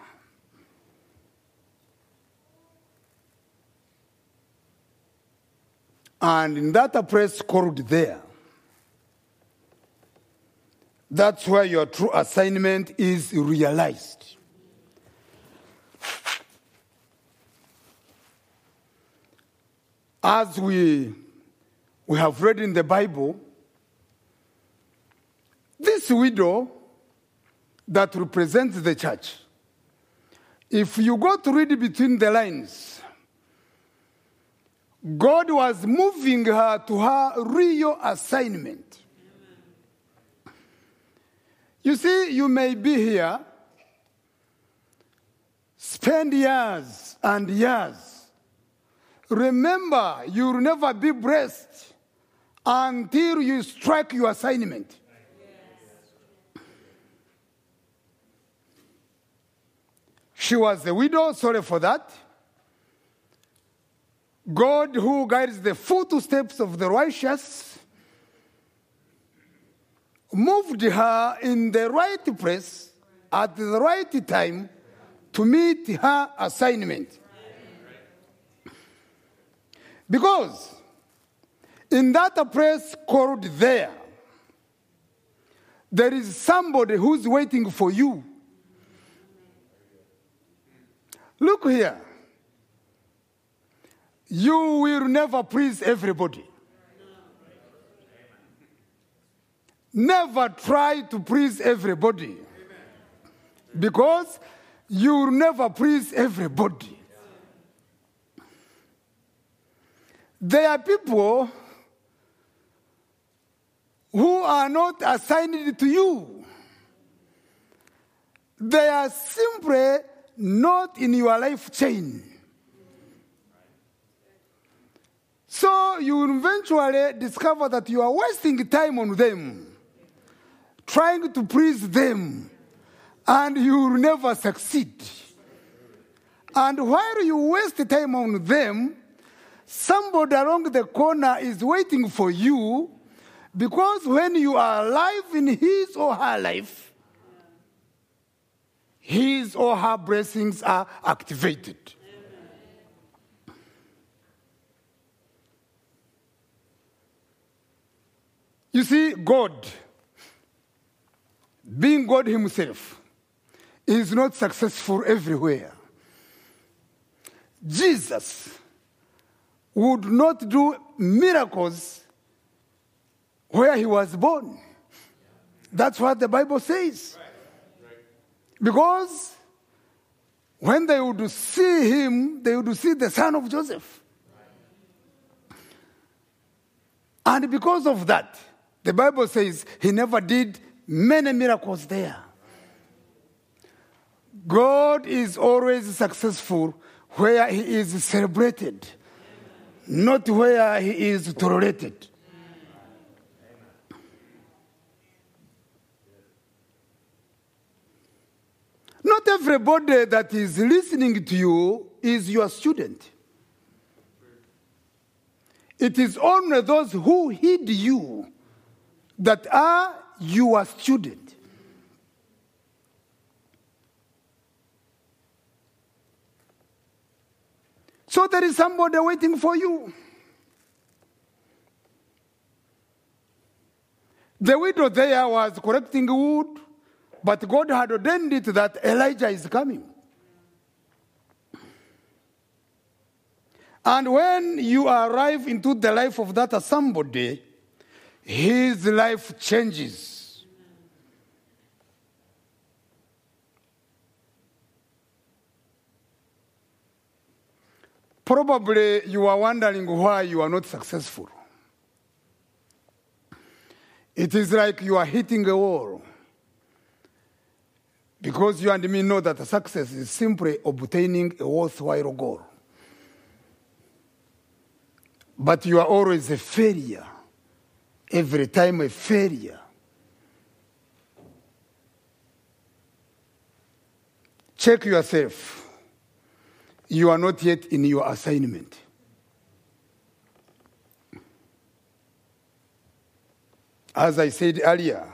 And in that place called there, that's where your true assignment is realized. As we, we have read in the Bible, this widow that represents the church, if you go to read between the lines, God was moving her to her real assignment. You see, you may be here, spend years and years. Remember, you'll never be blessed until you strike your assignment. She was a widow, sorry for that. God, who guides the footsteps of the righteous, moved her in the right place at the right time to meet her assignment. Because in that place called there, there is somebody who's waiting for you. Look here. You will never please everybody. Never try to please everybody. Because you will never please everybody. There are people who are not assigned to you. They are simply not in your life chain. So you eventually discover that you are wasting time on them, trying to please them, and you will never succeed. And while you waste time on them, somebody along the corner is waiting for you because when you are alive in his or her life, his or her blessings are activated. You see, God, being God Himself, is not successful everywhere. Jesus would not do miracles where He was born. That's what the Bible says. Because when they would see Him, they would see the son of Joseph. And because of that, the Bible says he never did many miracles there. God is always successful where he is celebrated, not where he is tolerated. Not everybody that is listening to you is your student. It is only those who heed you that are your student. So there is somebody waiting for you. The widow there was collecting wood, but God had ordained it that Elijah is coming. And when you arrive into the life of that somebody, his life changes. Probably you are wondering why you are not successful. It is like you are hitting a wall. Because you and me know that success is simply obtaining a worthwhile goal. But you are always a failure. Every time a failure. Check yourself. You are not yet in your assignment. As I said earlier,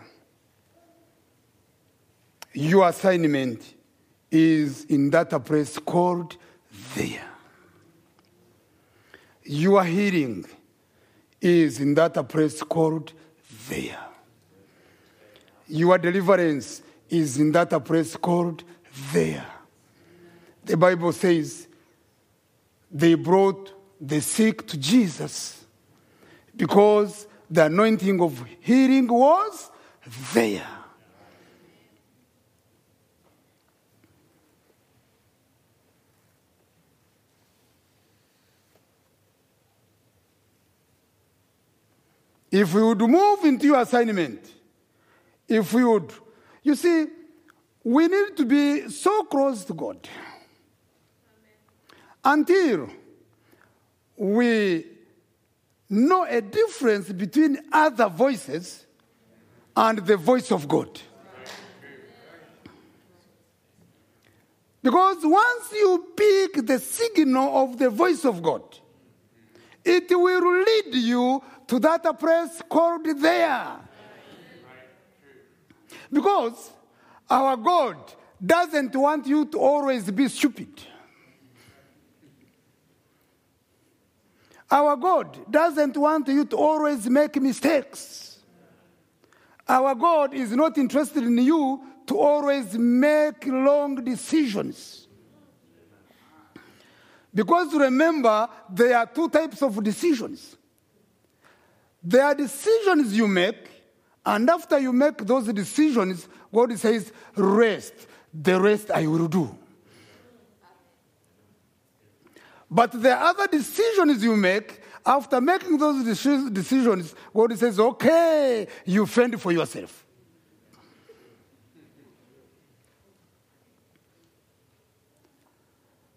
your assignment is in that place called there. Your healing is in that place called there. Your deliverance is in that place called there. The Bible says they brought the sick to Jesus because the anointing of healing was there. If we would move into your assignment, if we would, you see, we need to be so close to God until we know a difference between other voices and the voice of God. Because once you pick the signal of the voice of God, it will lead you to that place called there. Because our God doesn't want you to always be stupid. Our God doesn't want you to always make mistakes. Our God is not interested in you to always make long decisions. Because remember, there are two types of decisions. There are decisions you make, and after you make those decisions, God says, rest. The rest I will do. But the other decisions you make, after making those decisions, God says, okay, you fend for yourself.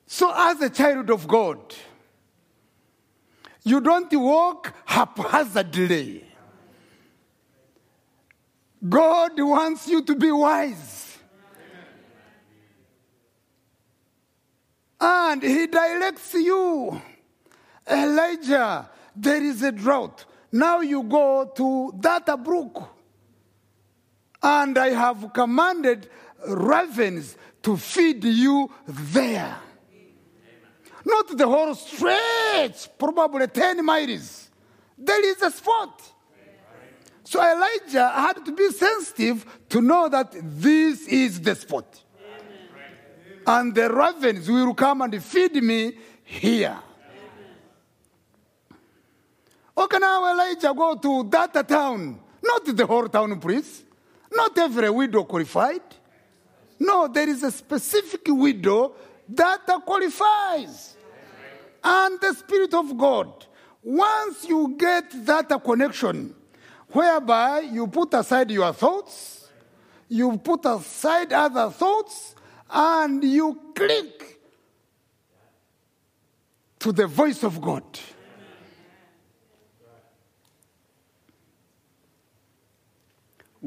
So, as a child of God, you don't walk haphazardly. God wants you to be wise. And He directs you. Elijah, there is a drought. Now you go to that brook. And I have commanded ravens to feed you there. Not the whole stretch, probably 10 miles. There is a spot. So Elijah had to be sensitive to know that this is the spot. And the ravens will come and feed me here. Okay, now Elijah go to that town. Not the whole town, please. Not every widow qualified. No, there is a specific widow that qualifies. And the Spirit of God. Once you get that connection, whereby you put aside your thoughts, you put aside other thoughts, and you click to the voice of God.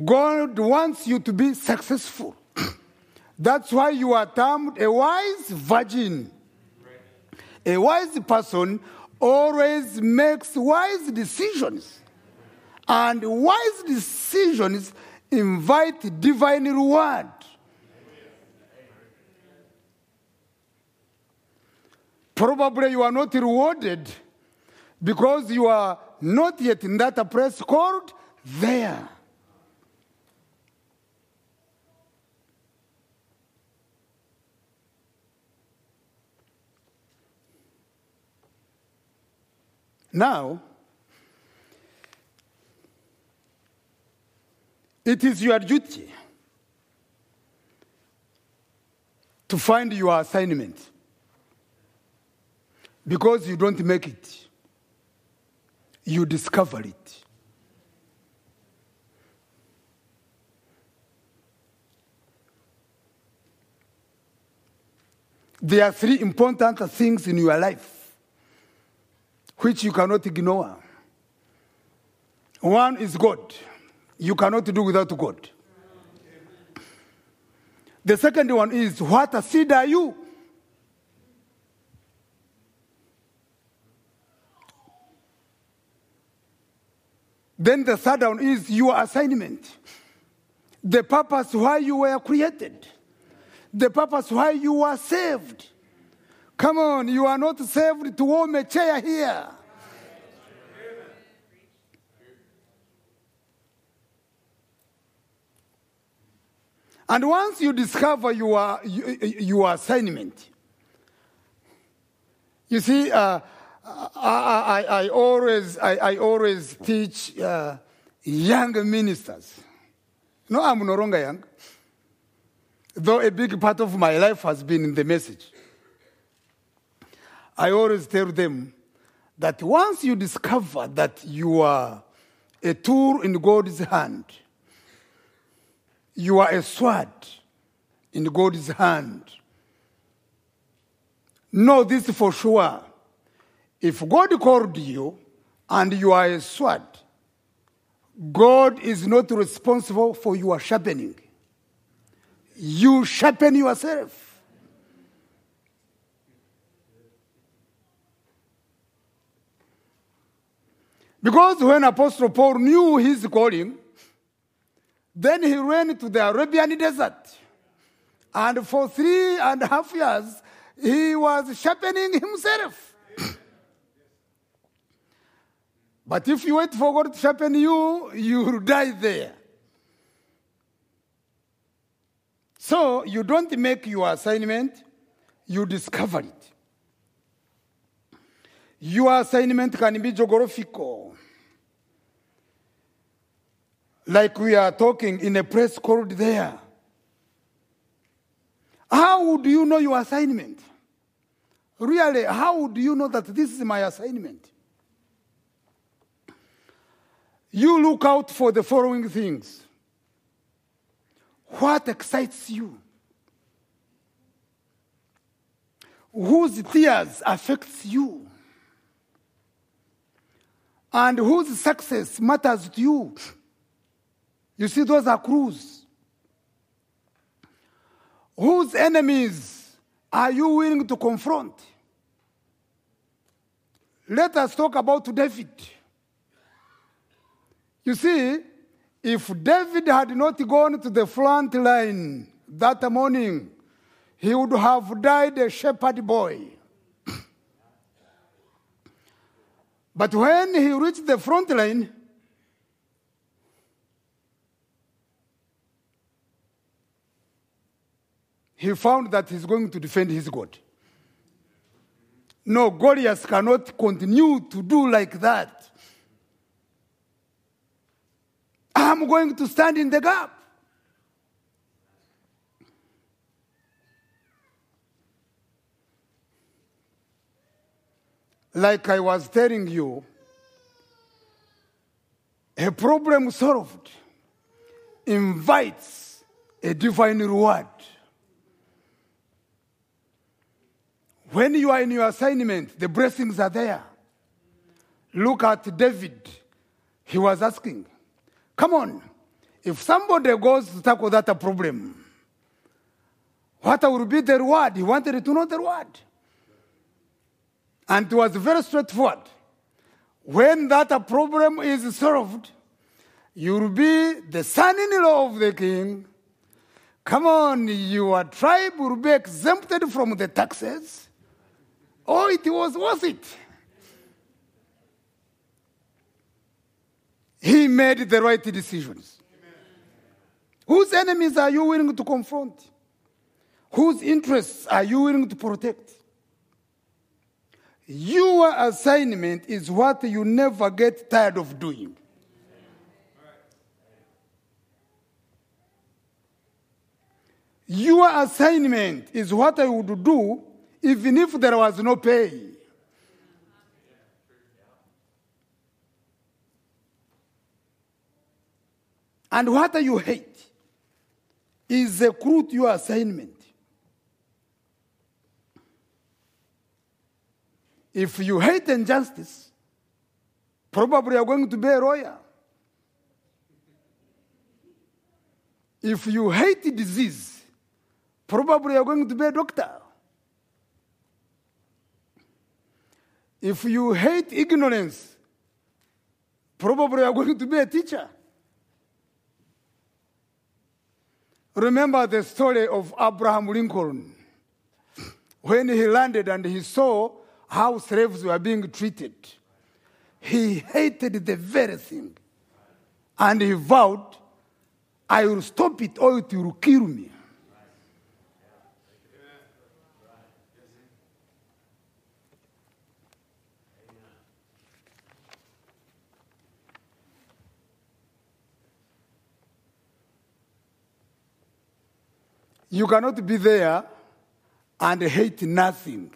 God wants you to be successful. That's why you are termed a wise virgin. A wise person always makes wise decisions. And wise decisions invite divine reward. Probably you are not rewarded because you are not yet in that place called there. Now, it is your duty to find your assignment because you don't make it, you discover it. There are three important things in your life which you cannot ignore. One is God. You cannot do without God. The second one is what a seed are you? Then the third one is your assignment. The purpose why you were created. The purpose why you were saved. Come on, you are not saved to warm a chair here. And once you discover your, your assignment, you see, uh, I, I, always, I, I always teach uh, young ministers. No, I'm no longer young. Though a big part of my life has been in the message. I always tell them that once you discover that you are a tool in God's hand, you are a sword in God's hand. Know this for sure. If God called you and you are a sword, God is not responsible for your sharpening. You sharpen yourself. Because when Apostle Paul knew his calling, then he ran to the Arabian desert. And for three and a half years, he was sharpening himself. But if you wait for God to sharpen you, you will die there. So you don't make your assignment, you discover it. Your assignment can be geographical. Like we are talking in a place called there. How would you know your assignment? Really, how would you know that this is my assignment? You look out for the following things. What excites you? Whose tears affects you? And whose success matters to you? You see, those are clues. Whose enemies are you willing to confront? Let us talk about David. You see, if David had not gone to the front line that morning, he would have died a shepherd boy. but when he reached the front line, he found that he's going to defend his God. No, Goliath cannot continue to do like that. I'm going to stand in the gap. Like I was telling you, a problem solved invites a divine reward. When you are in your assignment, the blessings are there. Look at David. He was asking, Come on, if somebody goes to tackle that problem, what will be the reward? He wanted to know the reward. And it was very straightforward. When that problem is solved, you will be the son in law of the king. Come on, your tribe will be exempted from the taxes. Oh, it was worth it. He made the right decisions. Whose enemies are you willing to confront? Whose interests are you willing to protect? Your assignment is what you never get tired of doing. Your assignment is what I would do even if there was no pay. And what you hate is the crude your assignment. If you hate injustice, probably you're going to be a lawyer. If you hate disease, probably you're going to be a doctor. If you hate ignorance, probably you're going to be a teacher. Remember the story of Abraham Lincoln when he landed and he saw how slaves were being treated. He hated the very thing. And he vowed, I will stop it or it will kill me. You cannot be there and hate nothing.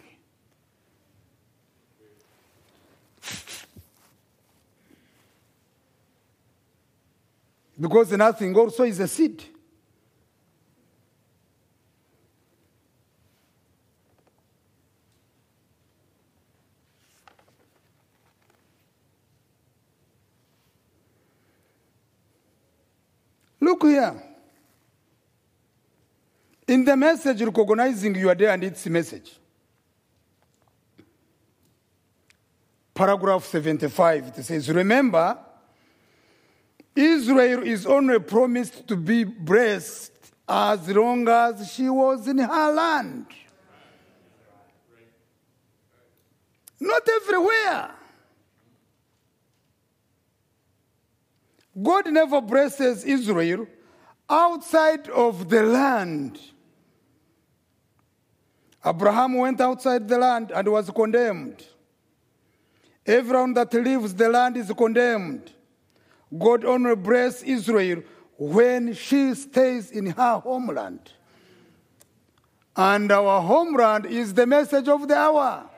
Because nothing also is a seed. Look here. In the message, recognizing your day and its message. Paragraph 75, it says, Remember, Israel is only promised to be blessed as long as she was in her land. Not everywhere. God never blesses Israel outside of the land. Abraham went outside the land and was condemned. Everyone that leaves the land is condemned. God only bless Israel when she stays in her homeland. And our homeland is the message of the hour.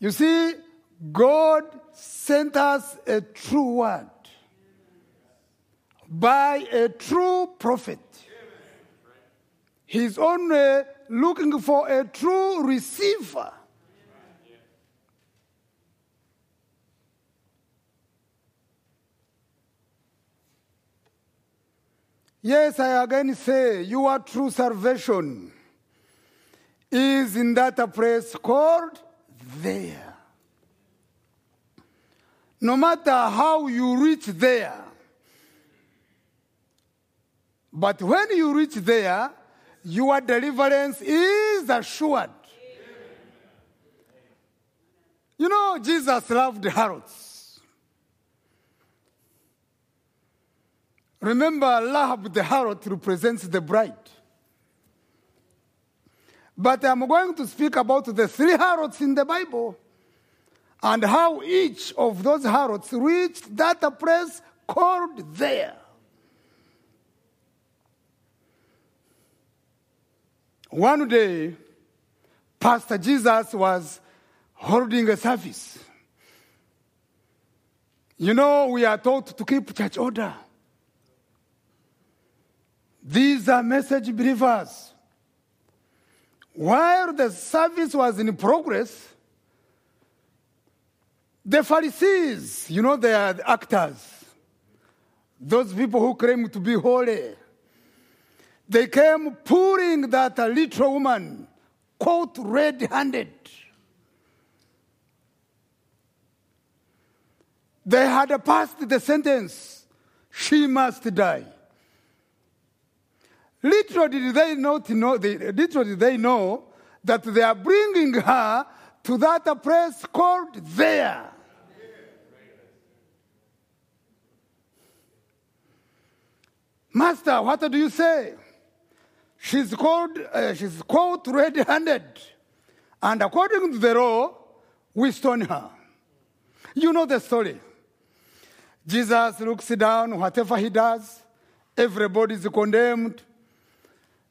You see, God sent us a true word by a true prophet. He's only looking for a true receiver. Yes, I again say, your true salvation is in that place called there. No matter how you reach there, but when you reach there, your deliverance is assured. You know, Jesus loved harlots. Remember, Lahab the harlot represents the bride. But I'm going to speak about the three harlots in the Bible and how each of those harlots reached that place called there. One day, Pastor Jesus was holding a service. You know, we are taught to keep church order. These are message believers. While the service was in progress, the Pharisees, you know, they are the actors, those people who claim to be holy, they came pulling that little woman, caught red handed. They had passed the sentence, she must die. Little did they not know, little did they know that they are bringing her to that place called there. Master, what do you say? She's called, uh, she's caught red-handed, and according to the law, we stone her. You know the story. Jesus looks down, whatever he does, everybody is condemned.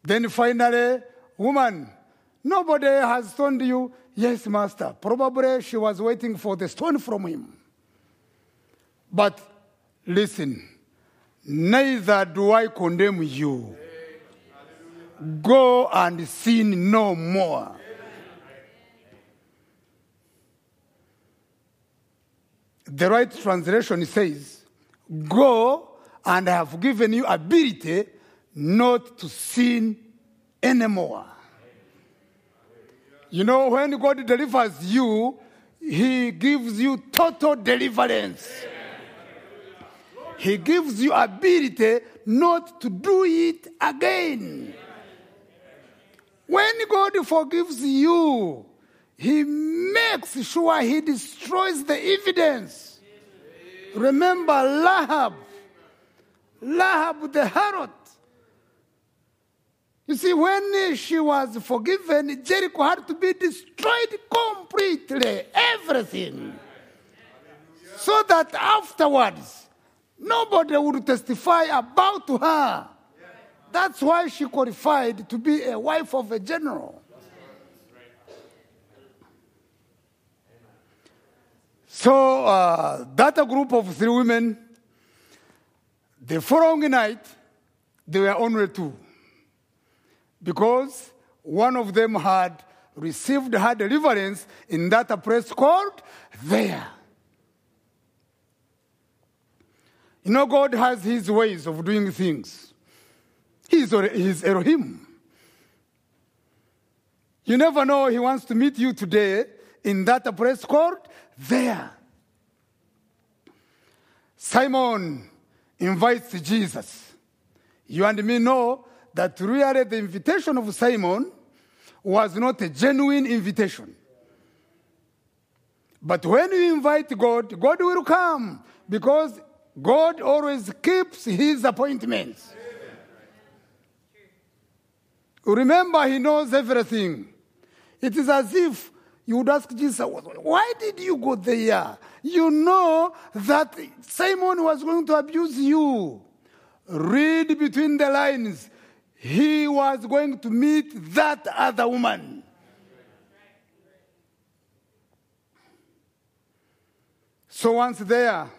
Then finally, woman, nobody has stoned you. Yes, master. Probably she was waiting for the stone from him. But listen, neither do I condemn you. Go and sin no more. The right translation says, Go and I have given you ability not to sin anymore. You know, when God delivers you, He gives you total deliverance. He gives you ability not to do it again. When God forgives you, He makes sure He destroys the evidence. Remember Lahab, Lahab the harlot. You see, when she was forgiven, Jericho had to be destroyed completely, everything. So that afterwards, nobody would testify about her. That's why she qualified to be a wife of a general. So uh, that a group of three women, the following night, they were only two. Because one of them had received her deliverance in that place called there. You know, God has his ways of doing things. He's, he's Elohim. You never know, he wants to meet you today in that place called there. Simon invites Jesus. You and me know that really the invitation of Simon was not a genuine invitation. But when you invite God, God will come because God always keeps his appointments. Remember, he knows everything. It is as if you would ask Jesus, Why did you go there? You know that Simon was going to abuse you. Read between the lines. He was going to meet that other woman. So once there,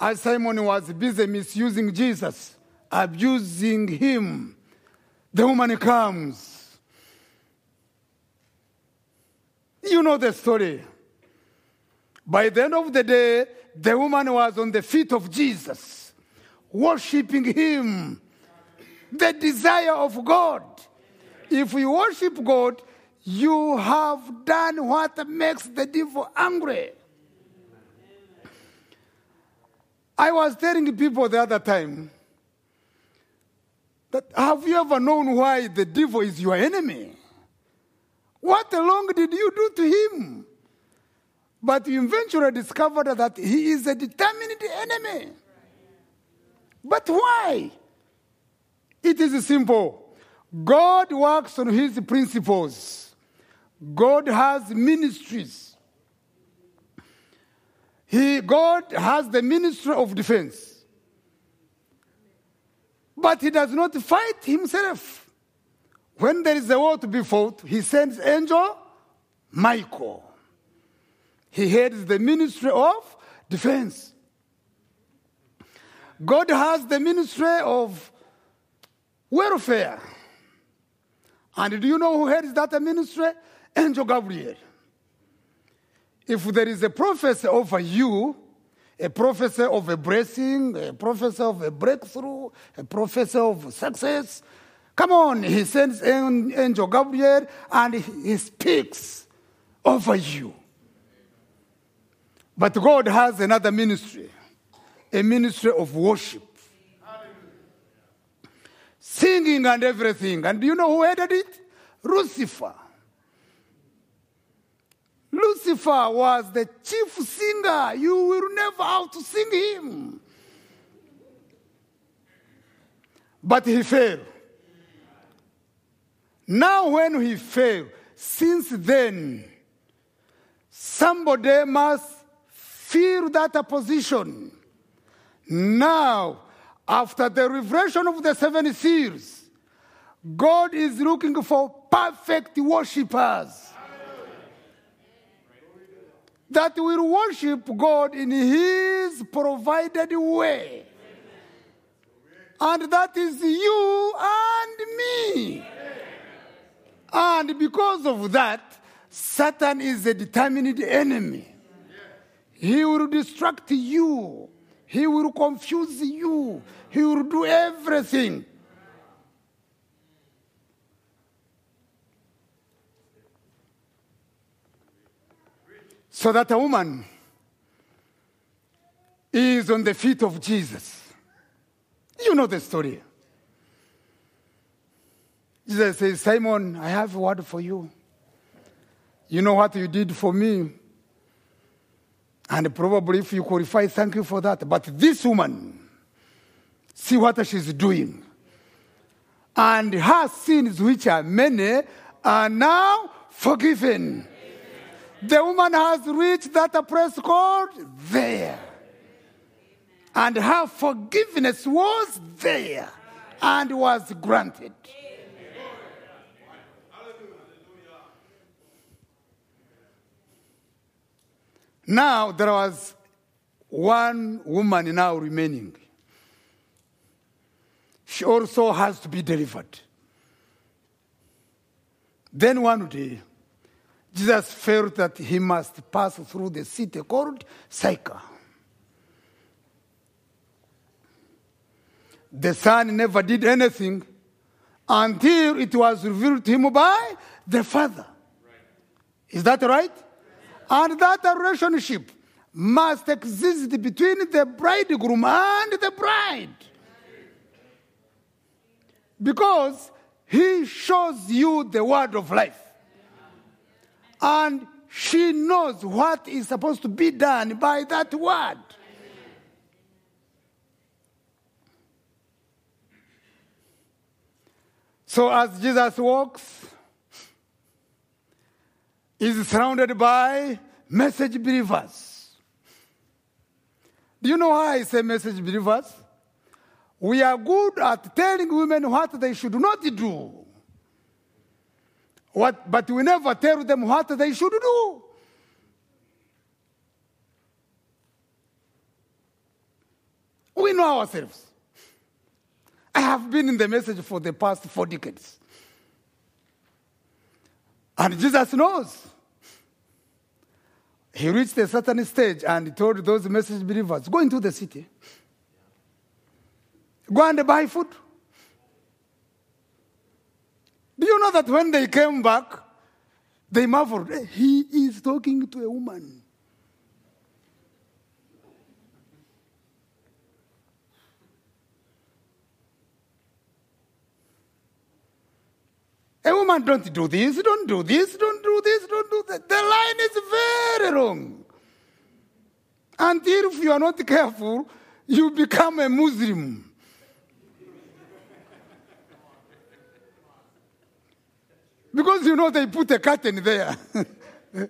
as Simon was busy misusing Jesus, abusing him, the woman comes. You know the story. By the end of the day, the woman was on the feet of Jesus, worshiping him, the desire of God. If you worship God, you have done what makes the devil angry. I was telling people the other time that have you ever known why the devil is your enemy? What wrong did you do to him? But you eventually discovered that he is a determined enemy. But why? It is simple. God works on his principles. God has ministries. He, God has the ministry of defense. But he does not fight himself. When there is a war to be fought, he sends angel Michael. He heads the ministry of defense. God has the ministry of welfare. And do you know who heads that ministry? Angel Gabriel. If there is a prophecy over you, a prophecy of a blessing, a prophecy of a breakthrough, a prophecy of success, come on, he sends an Angel Gabriel and he speaks over you. But God has another ministry, a ministry of worship. Singing and everything. And do you know who headed it? Lucifer. Lucifer was the chief singer. You will never out to sing him. But he failed. Now, when he failed, since then, somebody must fill that position. Now, after the revelation of the seven seals, God is looking for perfect worshippers that will worship God in His provided way. And that is you and me. And because of that, Satan is a determined enemy. He will distract you. He will confuse you. He will do everything. So that a woman is on the feet of Jesus. You know the story. Jesus says, Simon, I have a word for you. You know what you did for me. And probably if you qualify, thank you for that. But this woman, see what she's doing. And her sins, which are many, are now forgiven. The woman has reached that place called there. And her forgiveness was there and was granted. Now there was one woman now remaining. She also has to be delivered. Then one day, Jesus felt that he must pass through the city called Sychar. The son never did anything until it was revealed to him by the father. Is that right? And that relationship must exist between the bridegroom and the bride. Because he shows you the word of life. And she knows what is supposed to be done by that word. So as Jesus walks, is surrounded by message believers. Do you know why I say message believers? We are good at telling women what they should not do. What, but we never tell them what they should do. We know ourselves. I have been in the message for the past four decades. And Jesus knows. He reached a certain stage and he told those message believers, go into the city. Go and buy food. Do you know that when they came back, they marveled, eh, he is talking to a woman. A woman, don't do this, don't do this, don't do this, don't do that. The line is very long. Until if you are not careful, you become a Muslim. Because you know they put a curtain there.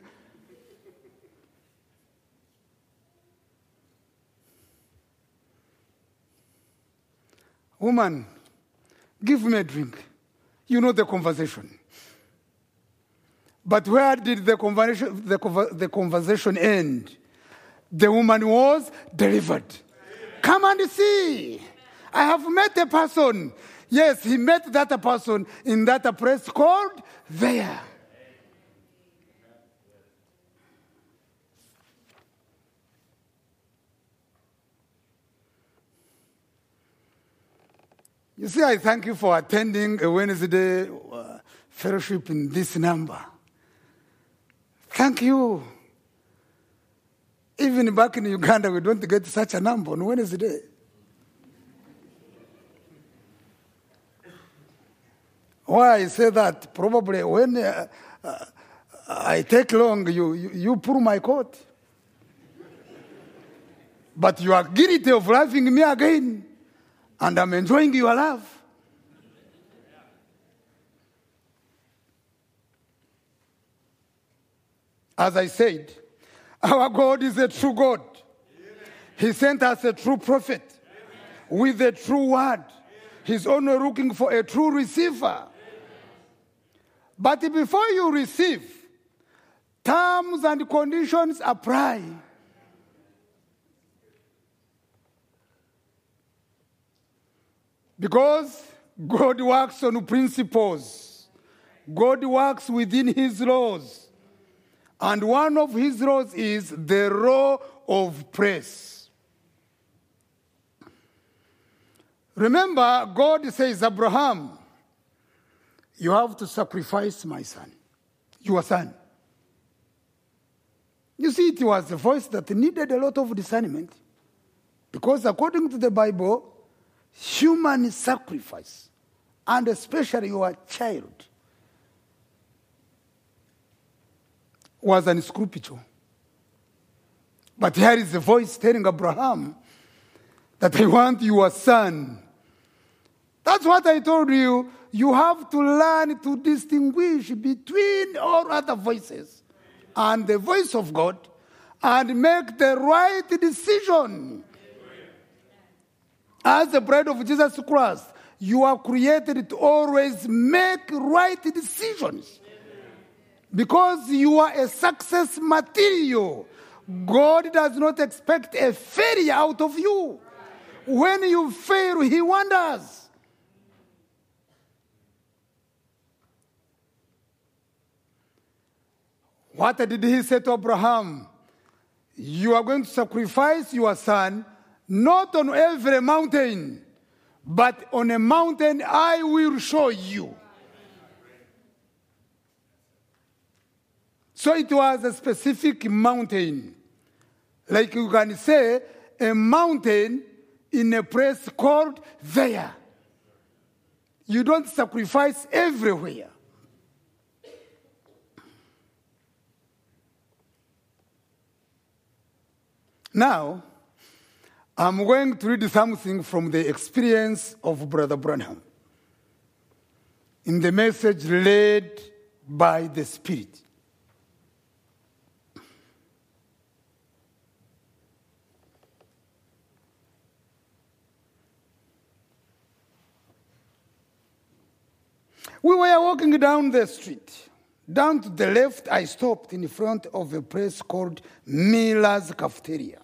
Woman, give me a drink. You know the conversation. But where did the conversation, the, the conversation end? The woman was delivered. Come and see. I have met a person. Yes, he met that person in that place called there. You see, I thank you for attending a Wednesday uh, fellowship in this number. Thank you. Even back in Uganda, we don't get such a number on Wednesday. Why I say that? Probably when uh, uh, I take long, you, you, you pull my coat. But you are guilty of laughing me again, and I'm enjoying your laugh. As I said, our God is a true God. He sent us a true prophet with a true word. He's only looking for a true receiver. But before you receive, terms and conditions apply. Because God works on principles, God works within His laws. And one of His laws is the law of praise. Remember, God says, Abraham, you have to sacrifice my son, your son. You see, it was a voice that needed a lot of discernment. Because according to the Bible, human sacrifice, and especially your child, was unscrupulous. But here is a voice telling Abraham that I want your son. That's what I told you. You have to learn to distinguish between all other voices and the voice of God and make the right decision. As the bride of Jesus Christ, you are created to always make right decisions. Because you are a success material. God does not expect a failure out of you. When you fail, He wonders. What did He say to Abraham? You are going to sacrifice your son not on every mountain, but on a mountain I will show you. So it was a specific mountain. Like you can say, a mountain in a place called there. You don't sacrifice everywhere. Now, I'm going to read something from the experience of Brother Branham in the message led by the Spirit. We were walking down the street. Down to the left, I stopped in front of a place called Miller's Cafeteria.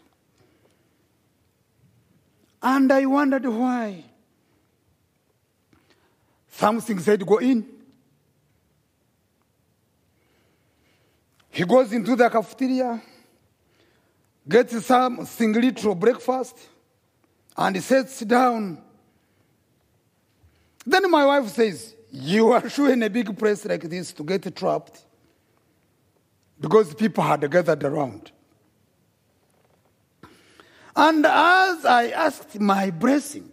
And I wondered why. Something said, Go in. He goes into the cafeteria, gets some little breakfast, and he sits down. Then my wife says, You are sure in a big place like this to get trapped? Because people had gathered around. And as I asked my blessing,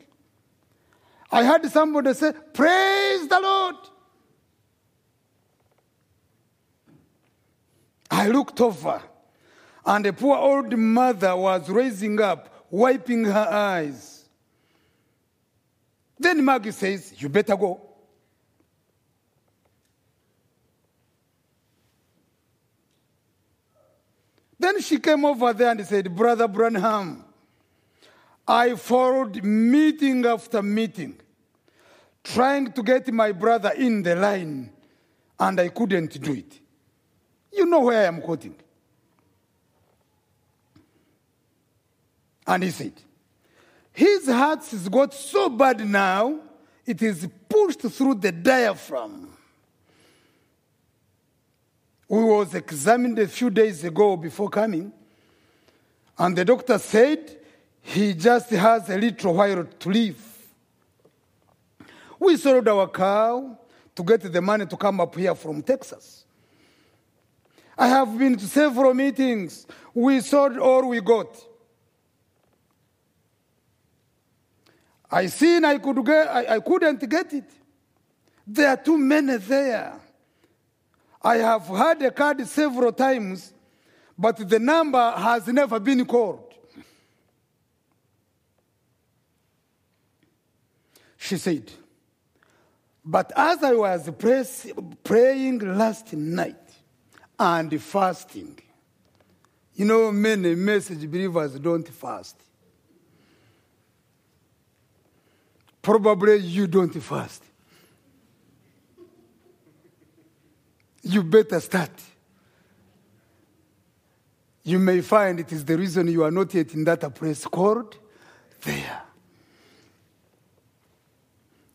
I heard somebody say, Praise the Lord. I looked over, and a poor old mother was raising up, wiping her eyes. Then Maggie says, You better go. Then she came over there and said, Brother Branham, I followed meeting after meeting, trying to get my brother in the line, and I couldn't do it. You know where I am quoting. And he said, His heart has got so bad now, it is pushed through the diaphragm. We was examined a few days ago before coming, and the doctor said he just has a little while to live. We sold our cow to get the money to come up here from Texas. I have been to several meetings. We sold all we got. I seen I could get I, I couldn't get it. There are too many there. I have had a card several times, but the number has never been called. She said, But as I was praying last night and fasting, you know, many message believers don't fast. Probably you don't fast. You better start. You may find it is the reason you are not yet in that place called there.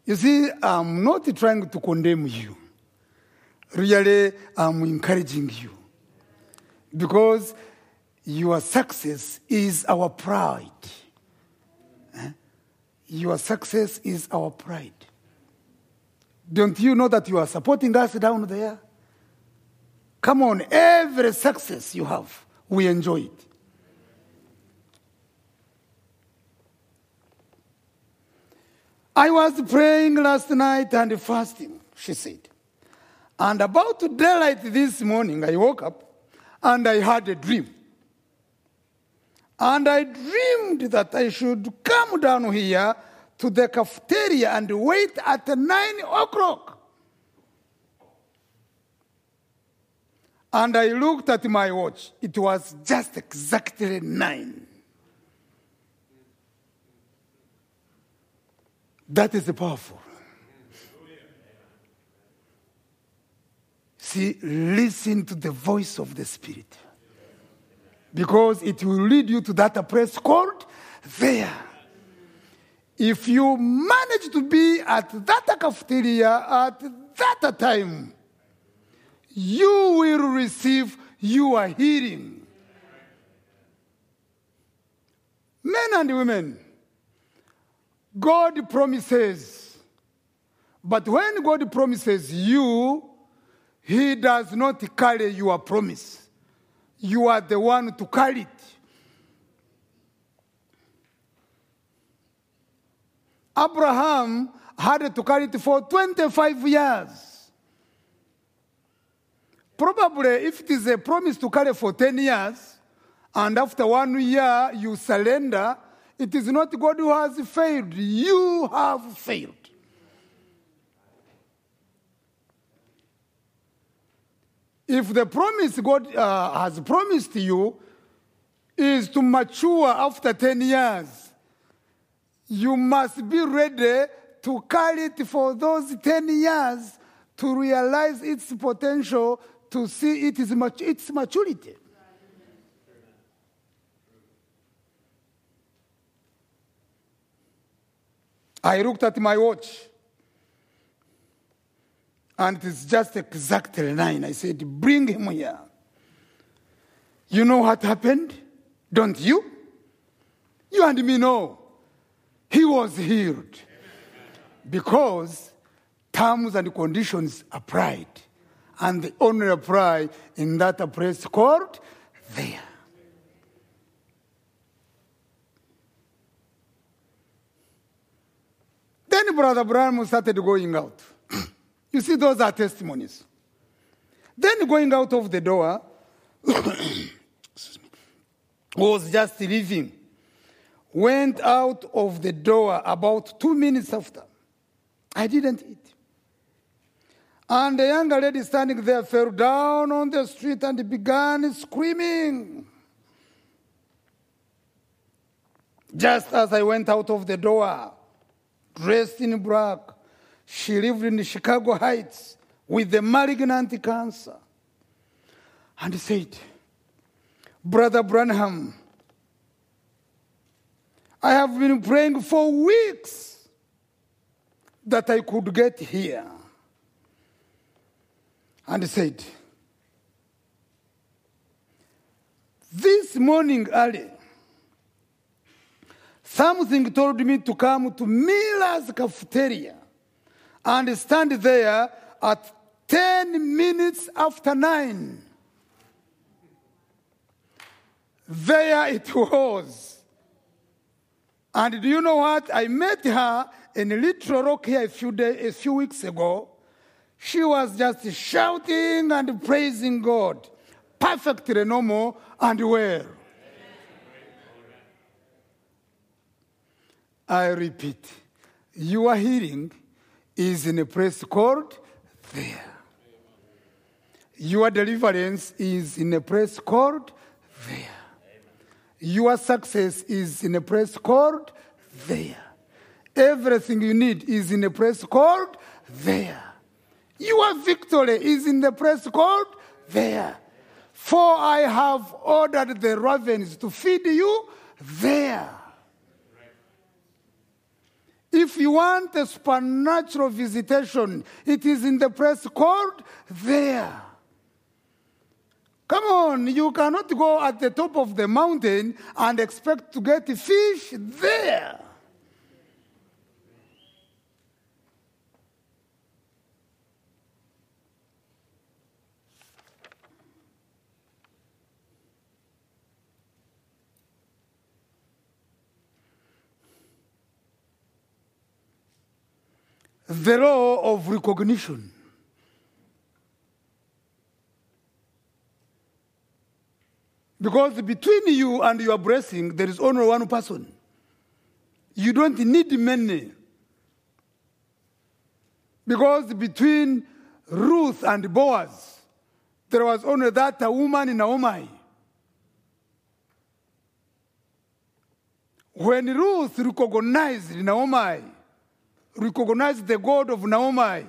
You see, I'm not trying to condemn you. Really, I'm encouraging you. Because your success is our pride. Eh? Your success is our pride. Don't you know that you are supporting us down there? Come on, every success you have, we enjoy it. I was praying last night and fasting, she said. And about daylight this morning, I woke up and I had a dream. And I dreamed that I should come down here to the cafeteria and wait at nine o'clock. And I looked at my watch. It was just exactly nine. That is powerful. See, listen to the voice of the Spirit. Because it will lead you to that place called there. If you manage to be at that cafeteria at that time, you will receive your healing. Men and women, God promises. But when God promises you, He does not carry your promise. You are the one to carry it. Abraham had to carry it for 25 years. Probably, if it is a promise to carry for 10 years, and after one year you surrender, it is not God who has failed. You have failed. If the promise God uh, has promised you is to mature after 10 years, you must be ready to carry it for those 10 years to realize its potential, to see it is its maturity. I looked at my watch and it is just exactly nine. I said, Bring him here. You know what happened? Don't you? You and me know. He was healed because terms and conditions applied. And they only apply in that place called there. Then Brother Branham started going out. you see, those are testimonies. Then going out of the door was just leaving. Went out of the door about two minutes after. I didn't eat. And the younger lady standing there fell down on the street and began screaming. Just as I went out of the door, dressed in black, she lived in Chicago Heights with the malignant cancer. And said, Brother Branham, I have been praying for weeks that I could get here. And said, This morning early, something told me to come to Miller's cafeteria and stand there at 10 minutes after 9. There it was. And do you know what? I met her in Little Rock here a few, day, a few weeks ago. She was just shouting and praising God, perfectly normal and well. I repeat, your healing is in a place called there. Your deliverance is in a place called there. Your success is in a place called there. Everything you need is in a place called there. Your victory is in the place called there. For I have ordered the ravens to feed you there. If you want a supernatural visitation, it is in the place called there. Come on, you cannot go at the top of the mountain and expect to get fish there. The law of recognition. Because between you and your blessing, there is only one person. You don't need many. Because between Ruth and Boaz, there was only that woman in Naomi. When Ruth recognized Naomi, recognized the God of Naomi,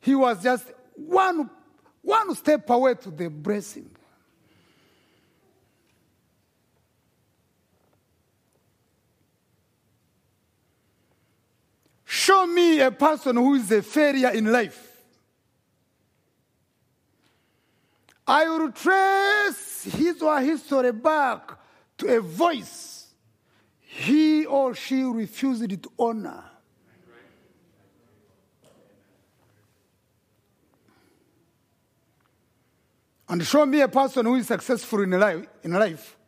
he was just one, one step away to the blessing. Show me a person who is a failure in life. I will trace his or her history back to a voice he or she refused to honor. And show me a person who is successful in life. In life.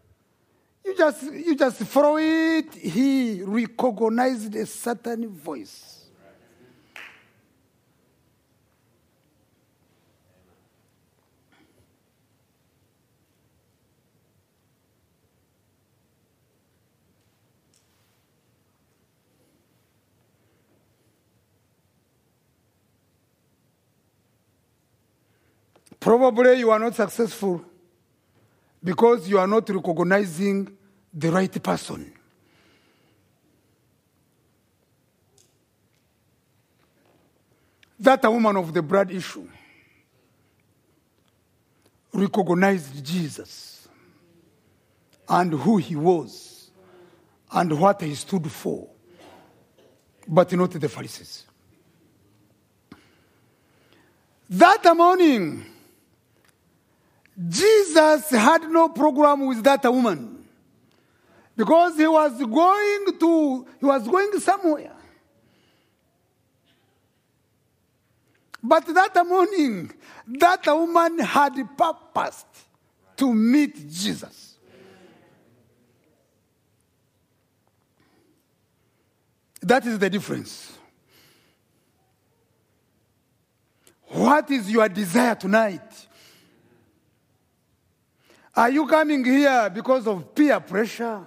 You just you just throw it. He recognized a certain voice. Probably you are not successful because you are not recognizing the right person. That woman of the blood issue recognized Jesus and who he was and what he stood for, but not the Pharisees. That morning, Jesus had no program with that woman because he was going to he was going somewhere. But that morning, that woman had purposed to meet Jesus. That is the difference. What is your desire tonight? Are you coming here because of peer pressure?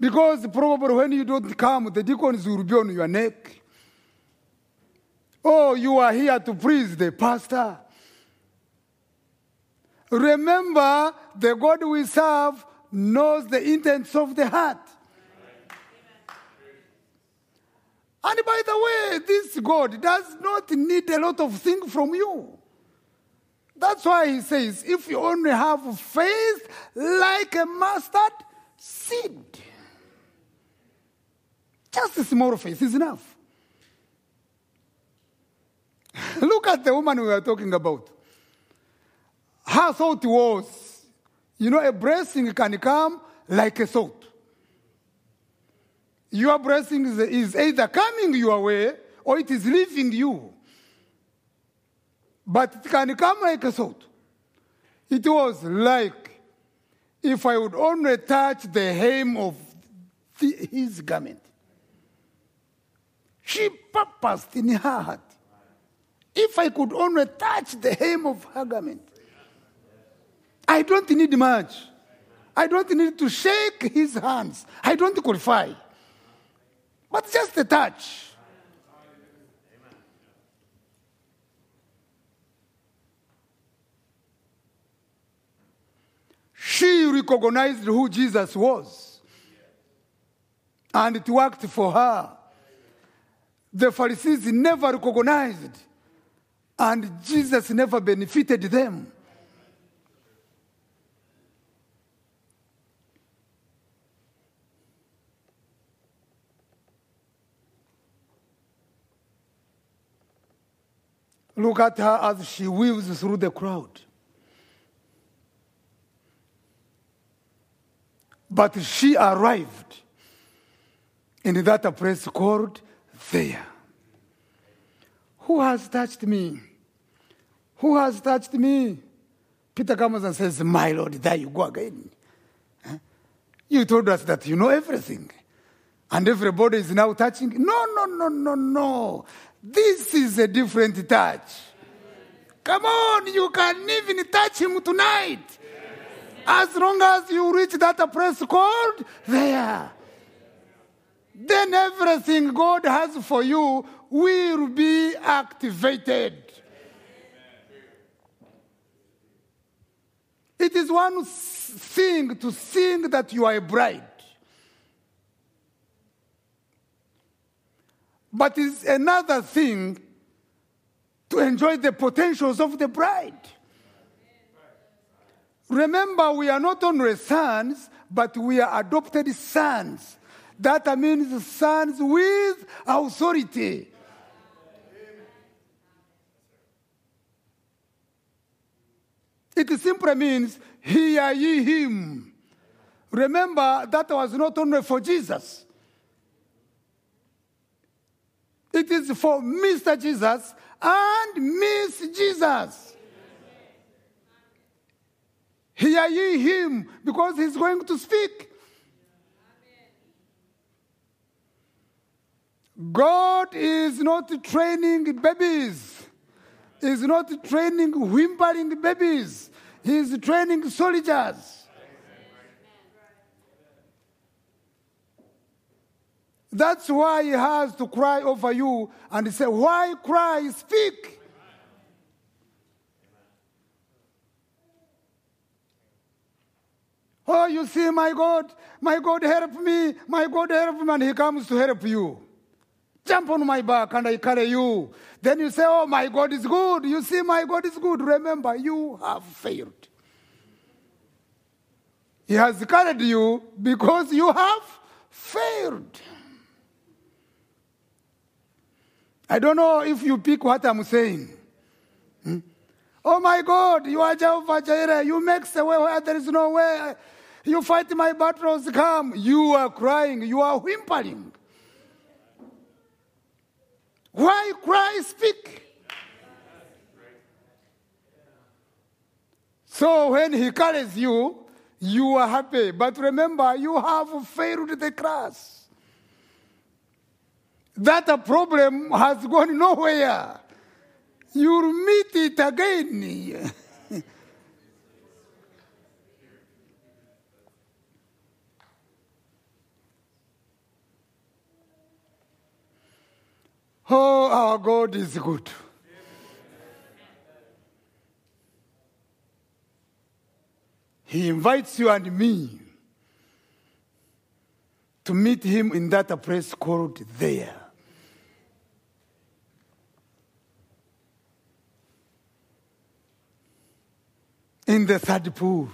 Because probably when you don't come, the deacons will be on your neck. Oh, you are here to please the pastor. Remember, the God we serve knows the intents of the heart. And by the way, this God does not need a lot of things from you. That's why he says, if you only have faith like a mustard seed, just a small faith is enough. Look at the woman we were talking about. Her thought was, you know, a blessing can come like a thought. Your blessing is, is either coming your way or it is leaving you. But it can come like a thought. It was like if I would only touch the hem of the, his garment. She purposed in her heart. If I could only touch the hem of her garment, I don't need much. I don't need to shake his hands. I don't qualify. But just a touch. She recognized who Jesus was. And it worked for her. The Pharisees never recognized, and Jesus never benefited them. Look at her as she weaves through the crowd. But she arrived in that place called there. Who has touched me? Who has touched me? Peter comes and says, My Lord, there you go again. You told us that you know everything. And everybody is now touching. No, no, no, no, no. This is a different touch. Come on, you can even touch him tonight. As long as you reach that place called there. Then everything God has for you will be activated. It is one thing to think that you are a bride. But it's another thing to enjoy the potentials of the bride. Remember, we are not only sons, but we are adopted sons. That means sons with authority. It simply means, hear ye him. Remember, that was not only for Jesus. It is for Mr. Jesus and Miss Jesus. Hear ye him because he's going to speak. God is not training babies. He's not training whimpering babies. He's training soldiers. That's why he has to cry over you and say, Why cry? Speak. Oh, you see, my God, my God, help me, my God, help me, and he comes to help you. Jump on my back and I carry you. Then you say, Oh, my God is good. You see, my God is good. Remember, you have failed. He has carried you because you have failed. I don't know if you pick what I'm saying. Hmm? Oh my God, you are Jehovah Jireh. You make the way where there is no way. You fight my battles, come. You are crying. You are whimpering. Why cry? Speak. So when he carries you, you are happy. But remember, you have failed the class that problem has gone nowhere. You'll meet it again. oh, our God is good. He invites you and me to meet him in that place called there. In the third pool,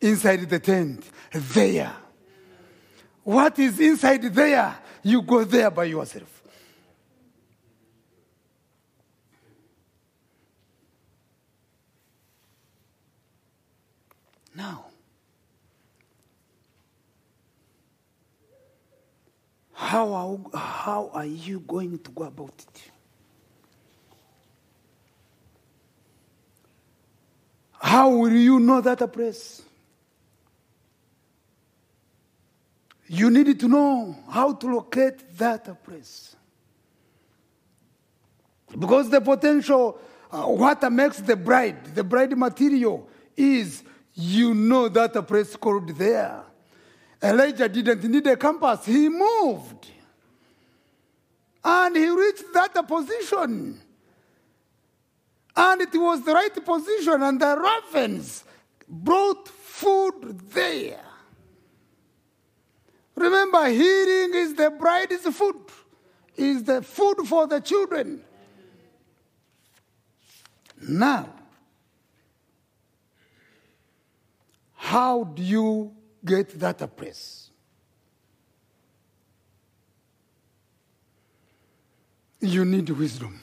inside the tent, there. What is inside there? You go there by yourself. Now, how are, how are you going to go about it? How will you know that place? You need to know how to locate that place. Because the potential, uh, what makes the bride, the bride material, is you know that a place called there. Elijah didn't need a compass, he moved. And he reached that position. And it was the right position, and the ravens brought food there. Remember, healing is the bride's food, is the food for the children. Now, how do you get that place? You need wisdom.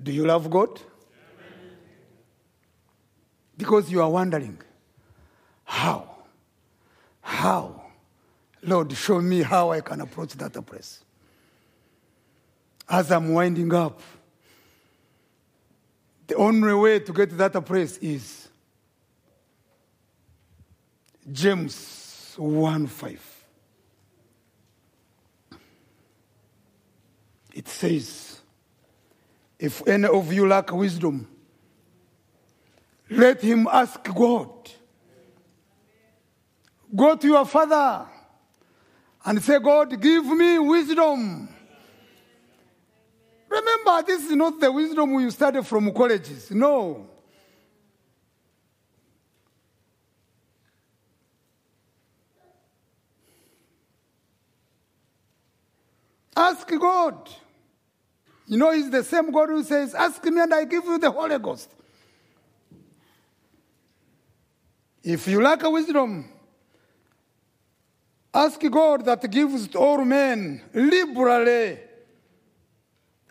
Do you love God? Because you are wondering, how? How? Lord, show me how I can approach that place. As I'm winding up, the only way to get to that place is James 1 5. It says, If any of you lack wisdom, let him ask God. Go to your father and say, God, give me wisdom. Remember, this is not the wisdom you study from colleges. No. Ask God. You know, He's the same God who says, Ask me and I give you the Holy Ghost. If you lack wisdom, ask God that gives to all men liberally,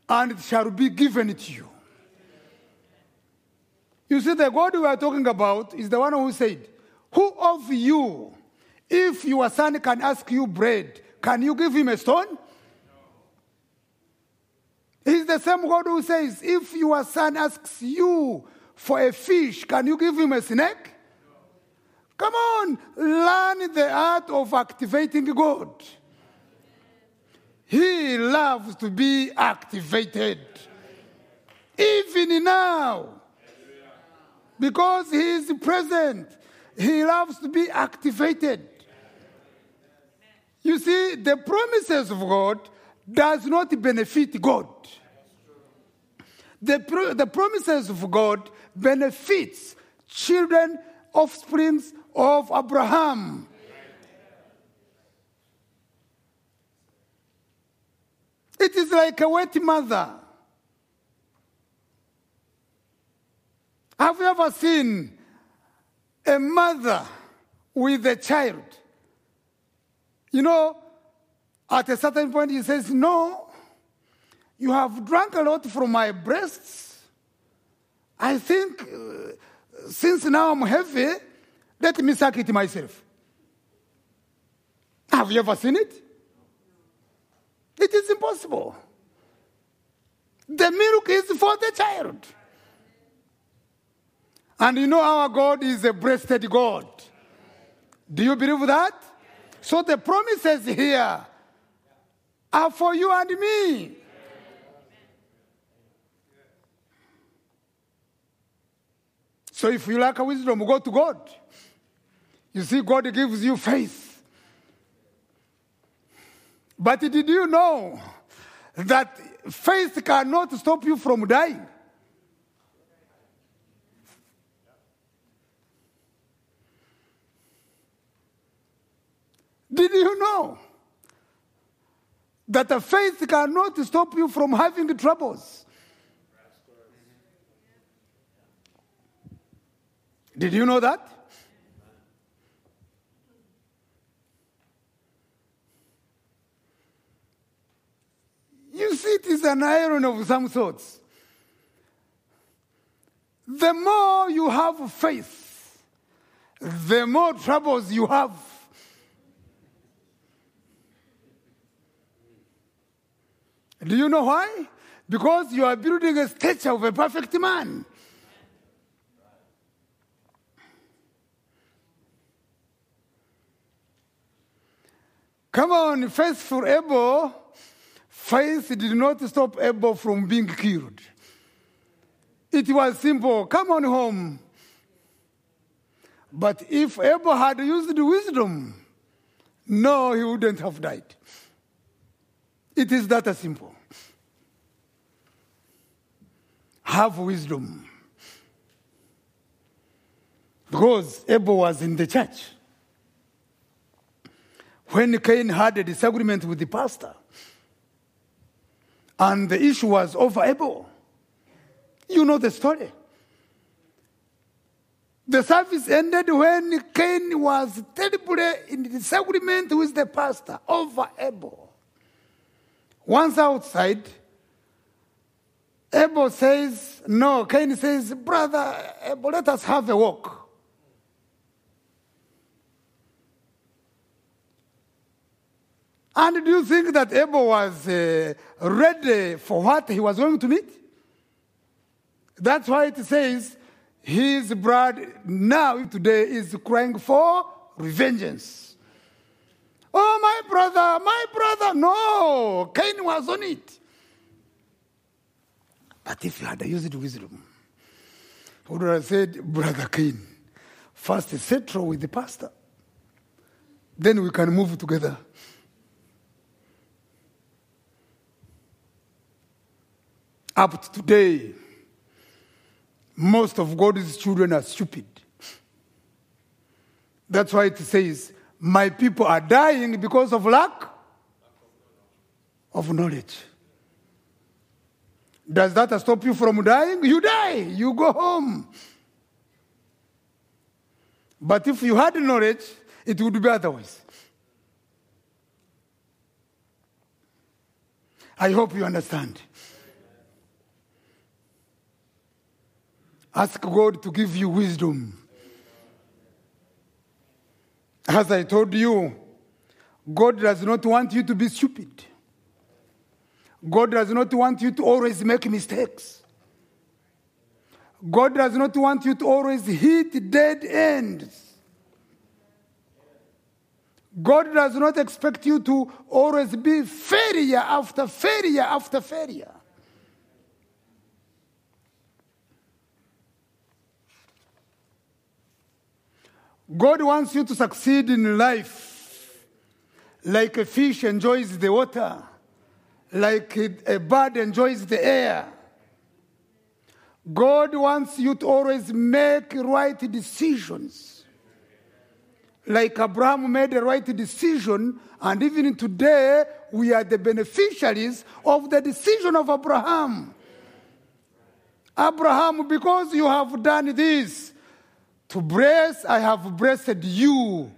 and it shall be given to you. You see, the God we are talking about is the one who said, Who of you, if your son can ask you bread, can you give him a stone? He's the same God who says, If your son asks you for a fish, can you give him a snake? Come on, learn the art of activating God. He loves to be activated. Even now. Because He is present, He loves to be activated. You see, the promises of God does not benefit God. The, pro- the promises of God benefits children, offsprings of Abraham. It is like a wet mother. Have you ever seen a mother with a child? You know, at a certain point, he says, No, you have drunk a lot from my breasts. I think uh, since now I'm heavy, let me suck it myself. Have you ever seen it? It is impossible. The milk is for the child. And you know our God is a breasted God. Do you believe that? So the promises here are for you and me. So if you lack wisdom, go to God. You see, God gives you faith. But did you know that faith cannot stop you from dying? Did you know that faith cannot stop you from having troubles? Did you know that? You see, it is an iron of some sorts. The more you have faith, the more troubles you have. Do you know why? Because you are building a statue of a perfect man. Come on, faithful Abel. Faith did not stop Abel from being killed. It was simple come on home. But if Abel had used wisdom, no, he wouldn't have died. It is that simple. Have wisdom. Because Abel was in the church. When Cain had a disagreement with the pastor, and the issue was over Abel. You know the story. The service ended when Cain was terribly in disagreement with the pastor over Abel. Once outside, Abel says, No, Cain says, Brother Abel, let us have a walk. And do you think that Abel was uh, ready for what he was going to meet? That's why it says his blood now today is crying for revengeance. Oh, my brother, my brother. No, Cain was on it. But if you had used wisdom, would have said, Brother Cain, first settle with the pastor. Then we can move together. Up to today, most of God's children are stupid. That's why it says, My people are dying because of lack of knowledge. Does that stop you from dying? You die, you go home. But if you had knowledge, it would be otherwise. I hope you understand. Ask God to give you wisdom. As I told you, God does not want you to be stupid. God does not want you to always make mistakes. God does not want you to always hit dead ends. God does not expect you to always be failure after failure after failure. God wants you to succeed in life like a fish enjoys the water, like a bird enjoys the air. God wants you to always make right decisions. Like Abraham made the right decision, and even today, we are the beneficiaries of the decision of Abraham. Abraham, because you have done this, to bless, I have blessed you.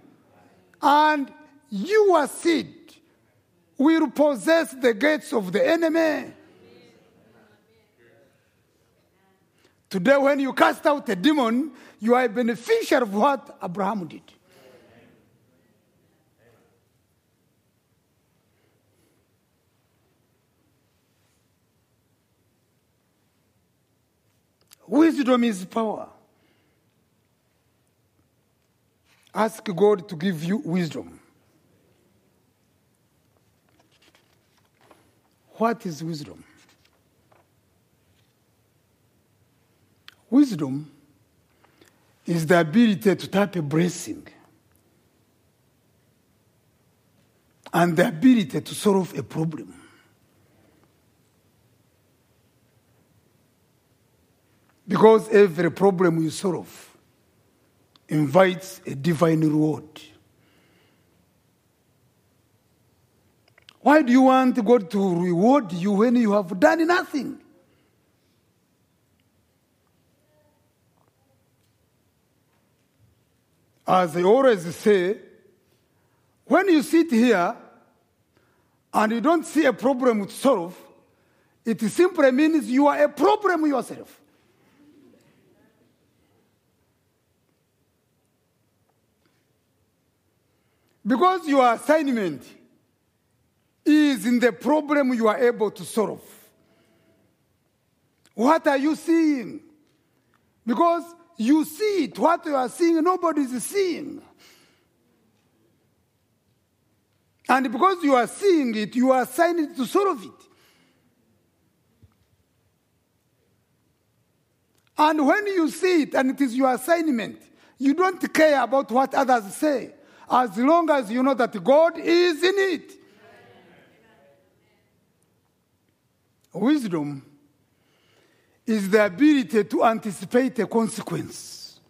And your seed will possess the gates of the enemy. Today, when you cast out a demon, you are a beneficiary of what Abraham did. Wisdom is power. Ask God to give you wisdom. What is wisdom? Wisdom is the ability to tap a blessing and the ability to solve a problem. Because every problem you solve invites a divine reward. Why do you want God to reward you when you have done nothing? As I always say, when you sit here and you don't see a problem to solve, it simply means you are a problem yourself. Because your assignment is in the problem you are able to solve. What are you seeing? Because you see it, what you are seeing, nobody is seeing. And because you are seeing it, you are assigned to solve it. And when you see it and it is your assignment, you don't care about what others say, as long as you know that God is in it. Wisdom is the ability to anticipate a consequence.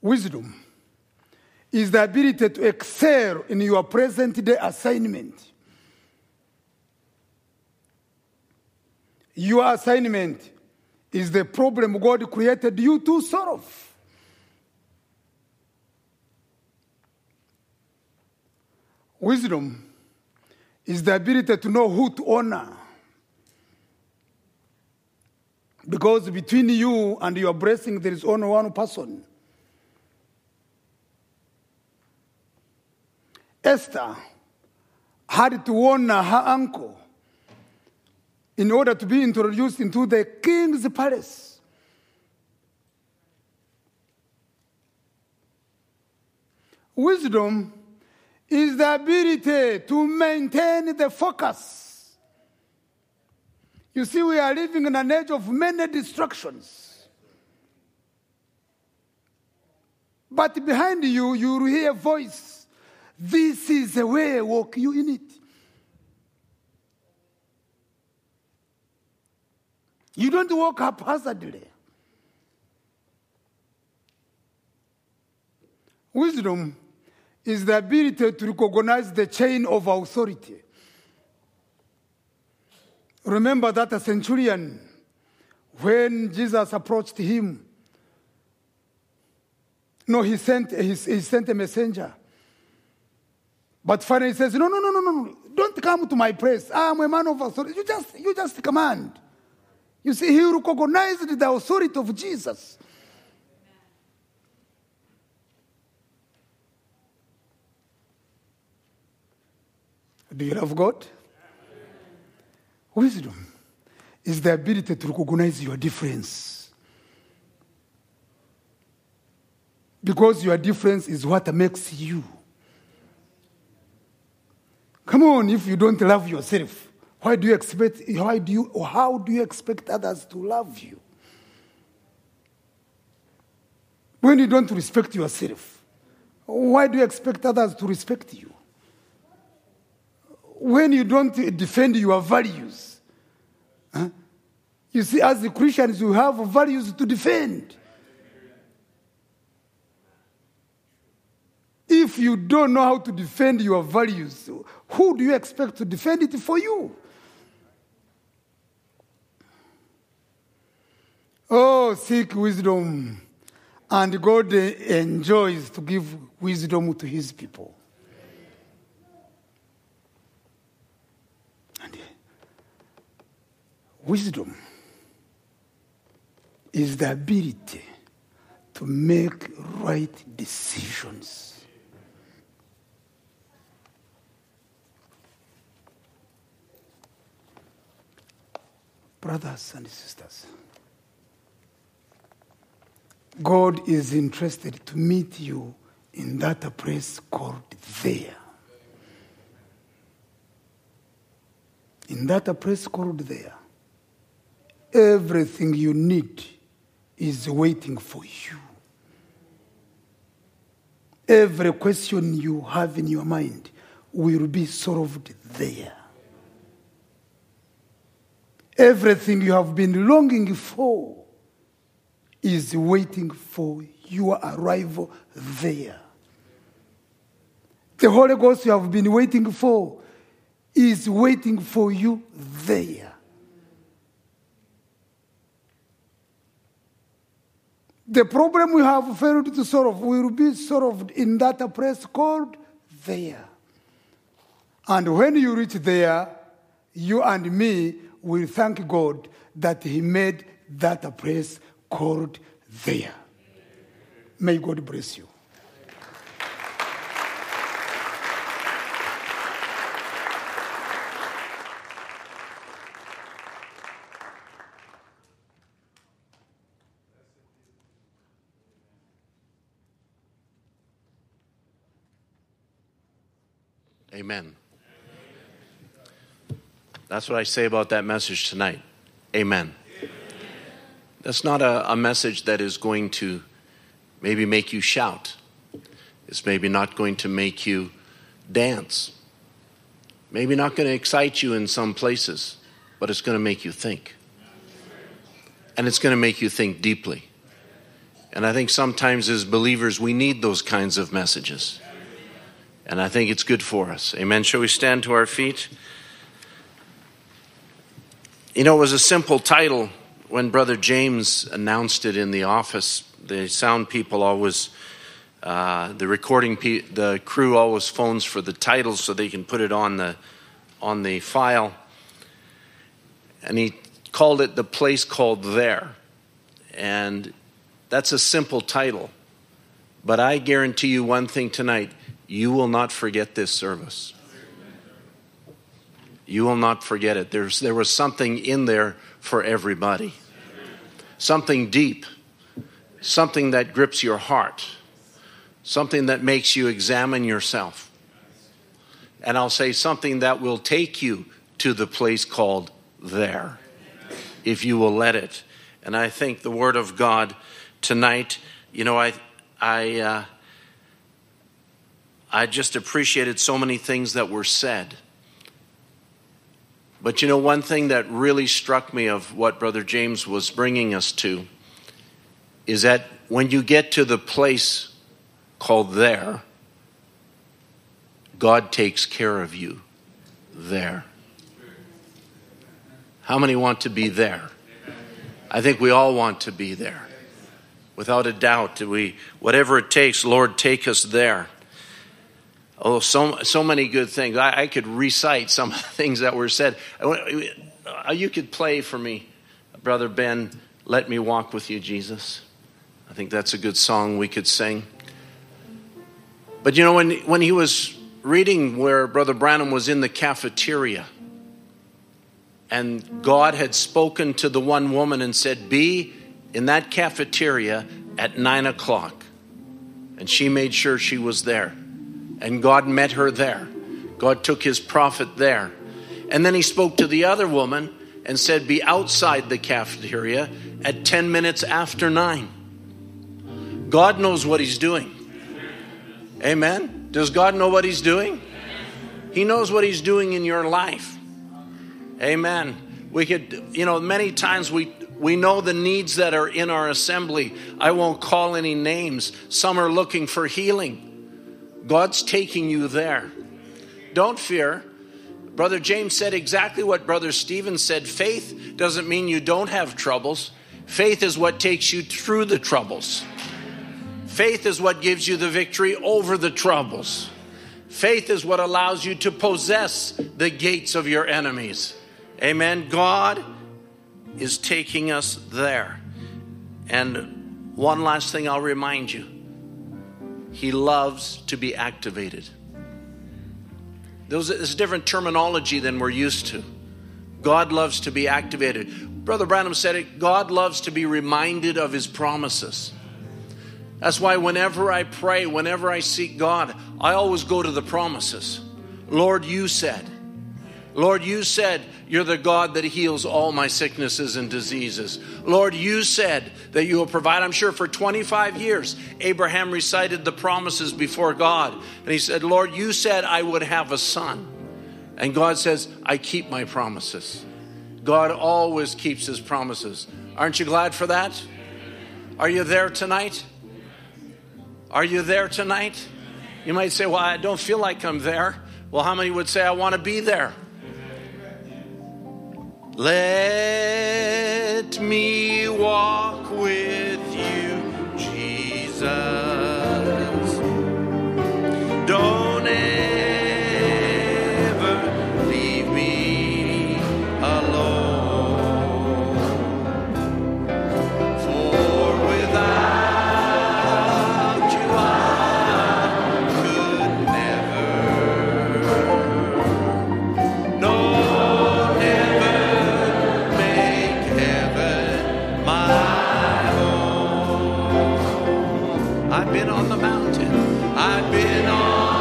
Wisdom is the ability to excel in your present day assignment. Your assignment is the problem God created you to solve. Wisdom is the ability to know who to honor. Because between you and your blessing, there is only one person. Esther had to honor her uncle in order to be introduced into the king's palace. Wisdom is the ability to maintain the focus. You see, we are living in an age of many distractions. But behind you, you will hear a voice. This is the way, I walk you in it. You don't walk haphazardly. Wisdom is the ability to recognize the chain of authority. Remember that a centurion, when Jesus approached him, no, he sent, he, he sent a messenger. But finally he says, No, no, no, no, no, don't come to my place. I am a man of authority. You just, you just command. You see, he recognized the authority of Jesus. Do you love God? Wisdom is the ability to recognize your difference. Because your difference is what makes you. Come on, if you don't love yourself, why do you expect why do you how do you expect others to love you? When you don't respect yourself, why do you expect others to respect you? when you don't defend your values. Huh? You see, as Christians, you have values to defend. If you don't know how to defend your values, who do you expect to defend it for you? Oh, seek wisdom. And God enjoys to give wisdom to his people. And eh, Wisdom is the ability to make right decisions. Brothers and sisters, God is interested to meet you in that place called there. In that place called there everything you need is waiting for you. Every question you have in your mind will be solved there. Everything you have been longing for is waiting for your arrival there. The Holy Ghost you have been waiting for is waiting for you there. The problem we have failed to solve will be solved in that place called there. And when you reach there, you and me will thank God that He made that place called there. May God bless you. Amen. That's what I say about that message tonight. Amen. That's not a, a, message that is going to maybe make you shout. It's maybe not going to make you dance. Maybe not going to excite you in some places, but it's going to make you think. And it's going to make you think deeply. And I think sometimes as believers, we need those kinds of messages. And I think it's good for us. Amen. Shall we stand to our feet? You know, it was a simple title when Brother James announced it in the office. The sound people always, uh, the recording, pe- the crew always phones for the titles so they can put it on the on the file. And he called it the place called there, and that's a simple title. But I guarantee you one thing tonight you will not forget this service. You will not forget it. There's, there was something in there for everybody, something deep, something that grips your heart, something that makes you examine yourself. And I'll say something that will take you to the place called there, if you will let it. And I think the Word of God tonight, you know, I, I, uh, I just appreciated so many things that were said. But you know, one thing that really struck me of what Brother James was bringing us to is that when you get to the place called there, God takes care of you there. How many want to be there? I think we all want to be there. Without a doubt, we whatever it takes, Lord, take us there. Oh, so, so many good things. I, I could recite some of the things that were said. Uh, you could play for me, Brother Ben, Let Me Walk With You, Jesus. I think that's a good song we could sing. But you know, when, when he was reading where Brother Branham was in the cafeteria, and God had spoken to the one woman and said, Be in that cafeteria at nine o'clock. And she made sure she was there. And God met her there. God took his prophet there. And then he spoke to the other woman and said, Be outside the cafeteria at 10 minutes after 9. God knows what he's doing. Amen. Does God know what he's doing? He knows what he's doing in your life. Amen. We could, you know, many times we we know the needs that are in our assembly. I won't call any names. Some are looking for healing. God's taking you there. Don't fear. Brother James said exactly what Brother Stephen said. Faith doesn't mean you don't have troubles. Faith is what takes you through the troubles. Faith is what gives you the victory over the troubles. Faith is what allows you to possess the gates of your enemies. Amen. God is taking us there. And one last thing I'll remind you he loves to be activated. There's a different terminology than we're used to. God loves to be activated. Brother Branham said it God loves to be reminded of his promises. That's why whenever I pray, whenever I seek God, I always go to the promises. Lord, you said. Lord, you said you're the God that heals all my sicknesses and diseases. Lord, you said that you will provide. I'm sure for 25 years, Abraham recited the promises before God. And he said, Lord, you said I would have a son. And God says, I keep my promises. God always keeps his promises. Aren't you glad for that? Are you there tonight? Are you there tonight? You might say, Well, I don't feel like I'm there. Well, how many would say, I want to be there? Let me walk with you, Jesus. Don't I've been on the mountain. I've been on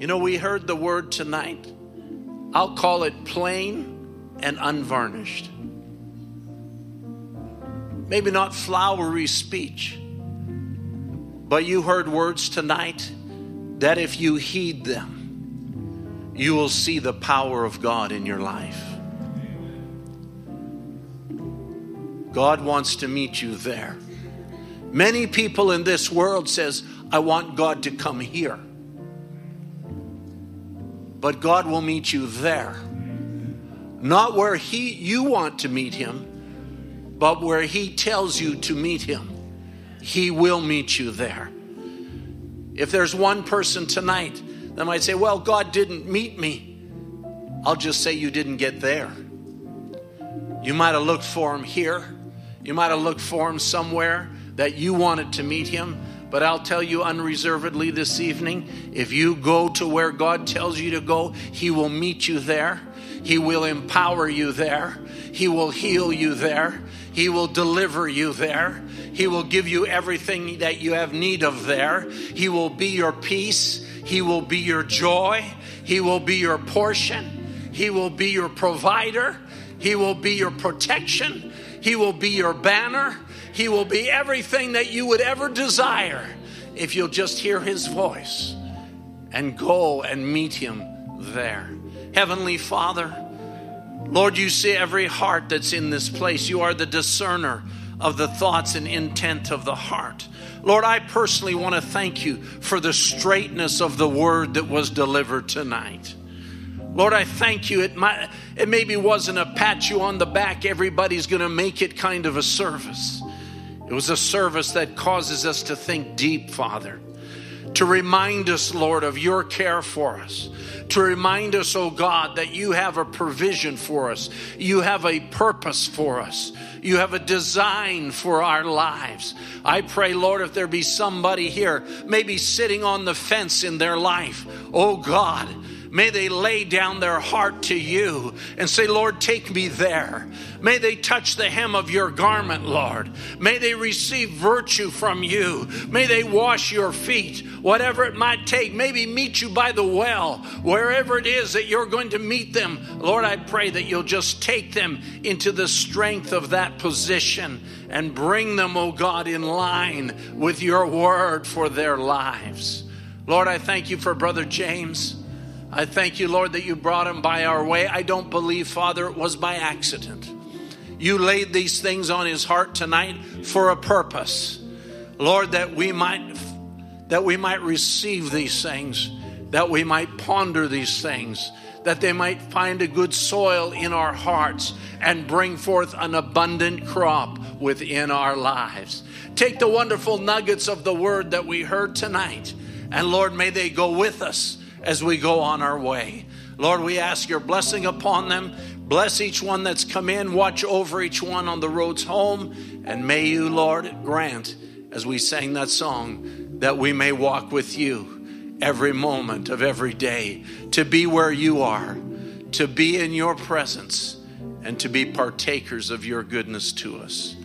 You know, we heard the word tonight. I'll call it plain and unvarnished. Maybe not flowery speech, but you heard words tonight that if you heed them, you will see the power of God in your life. God wants to meet you there. Many people in this world says, I want God to come here. But God will meet you there. Not where he you want to meet him, but where he tells you to meet him. He will meet you there. If there's one person tonight that might say, Well, God didn't meet me, I'll just say you didn't get there. You might have looked for him here, you might have looked for him somewhere that you wanted to meet him. But I'll tell you unreservedly this evening if you go to where God tells you to go, He will meet you there. He will empower you there. He will heal you there. He will deliver you there. He will give you everything that you have need of there. He will be your peace. He will be your joy. He will be your portion. He will be your provider. He will be your protection. He will be your banner. He will be everything that you would ever desire if you'll just hear His voice and go and meet Him there. Heavenly Father, Lord, you see every heart that's in this place. You are the discerner of the thoughts and intent of the heart. Lord, I personally want to thank you for the straightness of the word that was delivered tonight. Lord, I thank you. It, might, it maybe wasn't a pat you on the back, everybody's going to make it kind of a service. It was a service that causes us to think deep, Father. To remind us, Lord, of your care for us. To remind us, oh God, that you have a provision for us. You have a purpose for us. You have a design for our lives. I pray, Lord, if there be somebody here, maybe sitting on the fence in their life, oh God, May they lay down their heart to you and say, Lord, take me there. May they touch the hem of your garment, Lord. May they receive virtue from you. May they wash your feet, whatever it might take. Maybe meet you by the well, wherever it is that you're going to meet them. Lord, I pray that you'll just take them into the strength of that position and bring them, oh God, in line with your word for their lives. Lord, I thank you for Brother James. I thank you, Lord, that you brought him by our way. I don't believe, Father, it was by accident. You laid these things on his heart tonight for a purpose. Lord, that we might that we might receive these things, that we might ponder these things, that they might find a good soil in our hearts and bring forth an abundant crop within our lives. Take the wonderful nuggets of the word that we heard tonight, and Lord, may they go with us as we go on our way. Lord, we ask your blessing upon them. Bless each one that's come in. Watch over each one on the roads home. And may you, Lord, grant, as we sang that song, that we may walk with you every moment of every day, to be where you are, to be in your presence, and to be partakers of your goodness to us.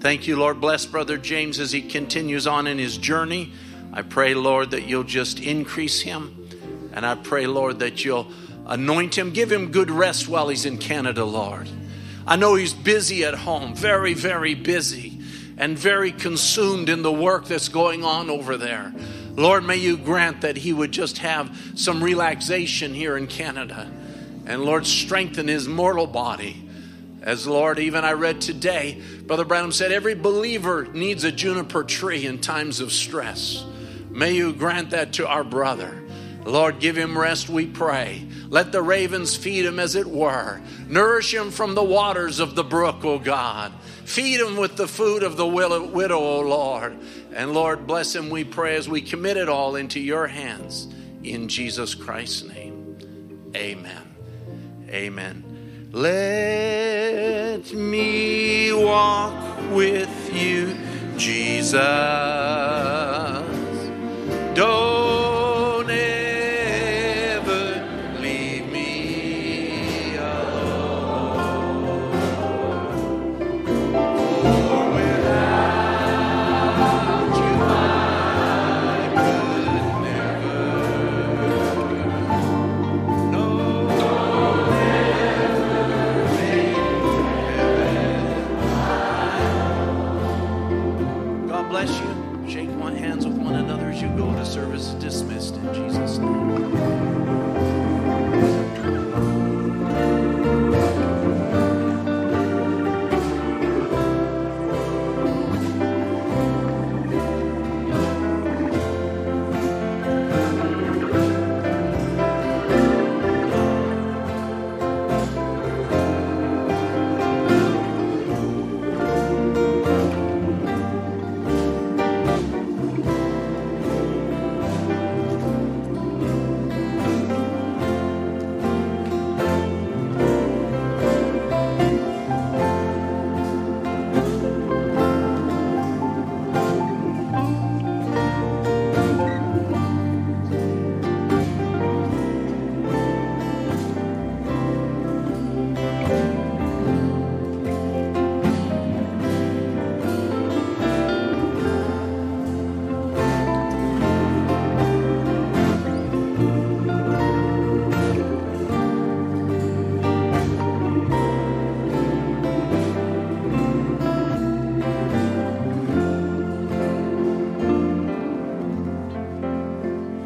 Thank you, Lord. Bless Brother James as he continues on in his journey. I pray, Lord, that you'll just increase him. And I pray, Lord, that you'll anoint him, give him good rest while he's in Canada, Lord. I know he's busy at home, very, very busy, and very consumed in the work that's going on over there. Lord, may you grant that he would just have some relaxation here in Canada. And Lord, strengthen his mortal body. As Lord, even I read today, Brother Branham said every believer needs a juniper tree in times of stress. May you grant that to our brother. Lord, give him rest, we pray. Let the ravens feed him, as it were. Nourish him from the waters of the brook, O God. Feed him with the food of the widow, O Lord. And Lord, bless him, we pray, as we commit it all into your hands. In Jesus Christ's name. Amen. Amen. Let me walk with you, Jesus. Don't